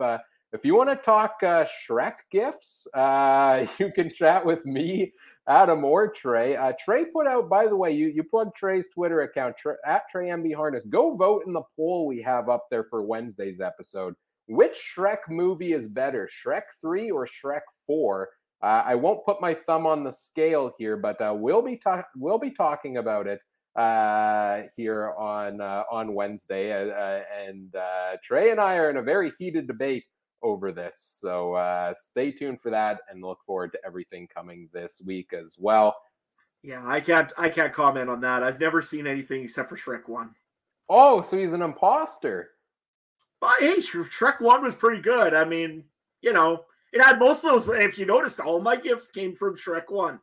If you want to talk uh, Shrek gifts, uh, you can chat with me, Adam, or Trey. Uh, Trey put out, by the way, you you plug Trey's Twitter account at Trey MB Harness. Go vote in the poll we have up there for Wednesday's episode. Which Shrek movie is better, Shrek 3 or Shrek 4? Uh, I won't put my thumb on the scale here, but uh, we'll be ta- we'll be talking about it uh, here on uh, on Wednesday, and Trey and I are in a very heated debate over this. So uh, stay tuned for that, and look forward to everything coming this week as well. Yeah, I can't I can't comment on that. I've never seen anything except for Shrek One. Oh, so he's an imposter. But hey, Shrek One was pretty good. I mean, you know, it had most of those. If you noticed, all my gifts came from Shrek One.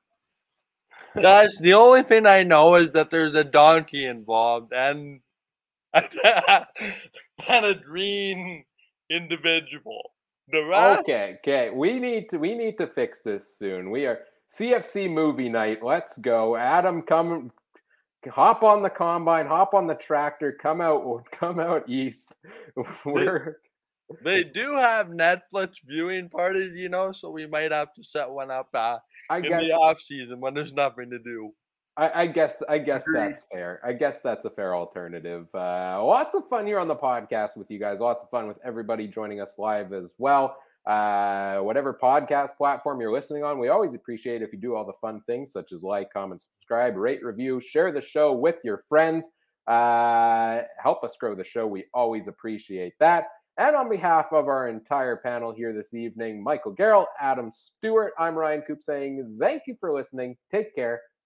Guys, the only thing I know is that there's a donkey involved and and a green individual. The rest... Okay, okay. We need to we need to fix this soon. We are CFC movie night. Let's go. Adam, come hop on the combine, hop on the tractor, come out come out east. We're they do have Netflix viewing parties, you know, so we might have to set one up uh, I in guess, the off season when there's nothing to do. I, I guess I guess that's fair. I guess that's a fair alternative. Uh, lots of fun here on the podcast with you guys. Lots of fun with everybody joining us live as well. Uh, whatever podcast platform you're listening on, we always appreciate if you do all the fun things such as like, comment, subscribe, rate, review, share the show with your friends. Uh, help us grow the show. We always appreciate that. And on behalf of our entire panel here this evening, Michael Garrell, Adam Stuart, I'm Ryan Coop saying thank you for listening. Take care.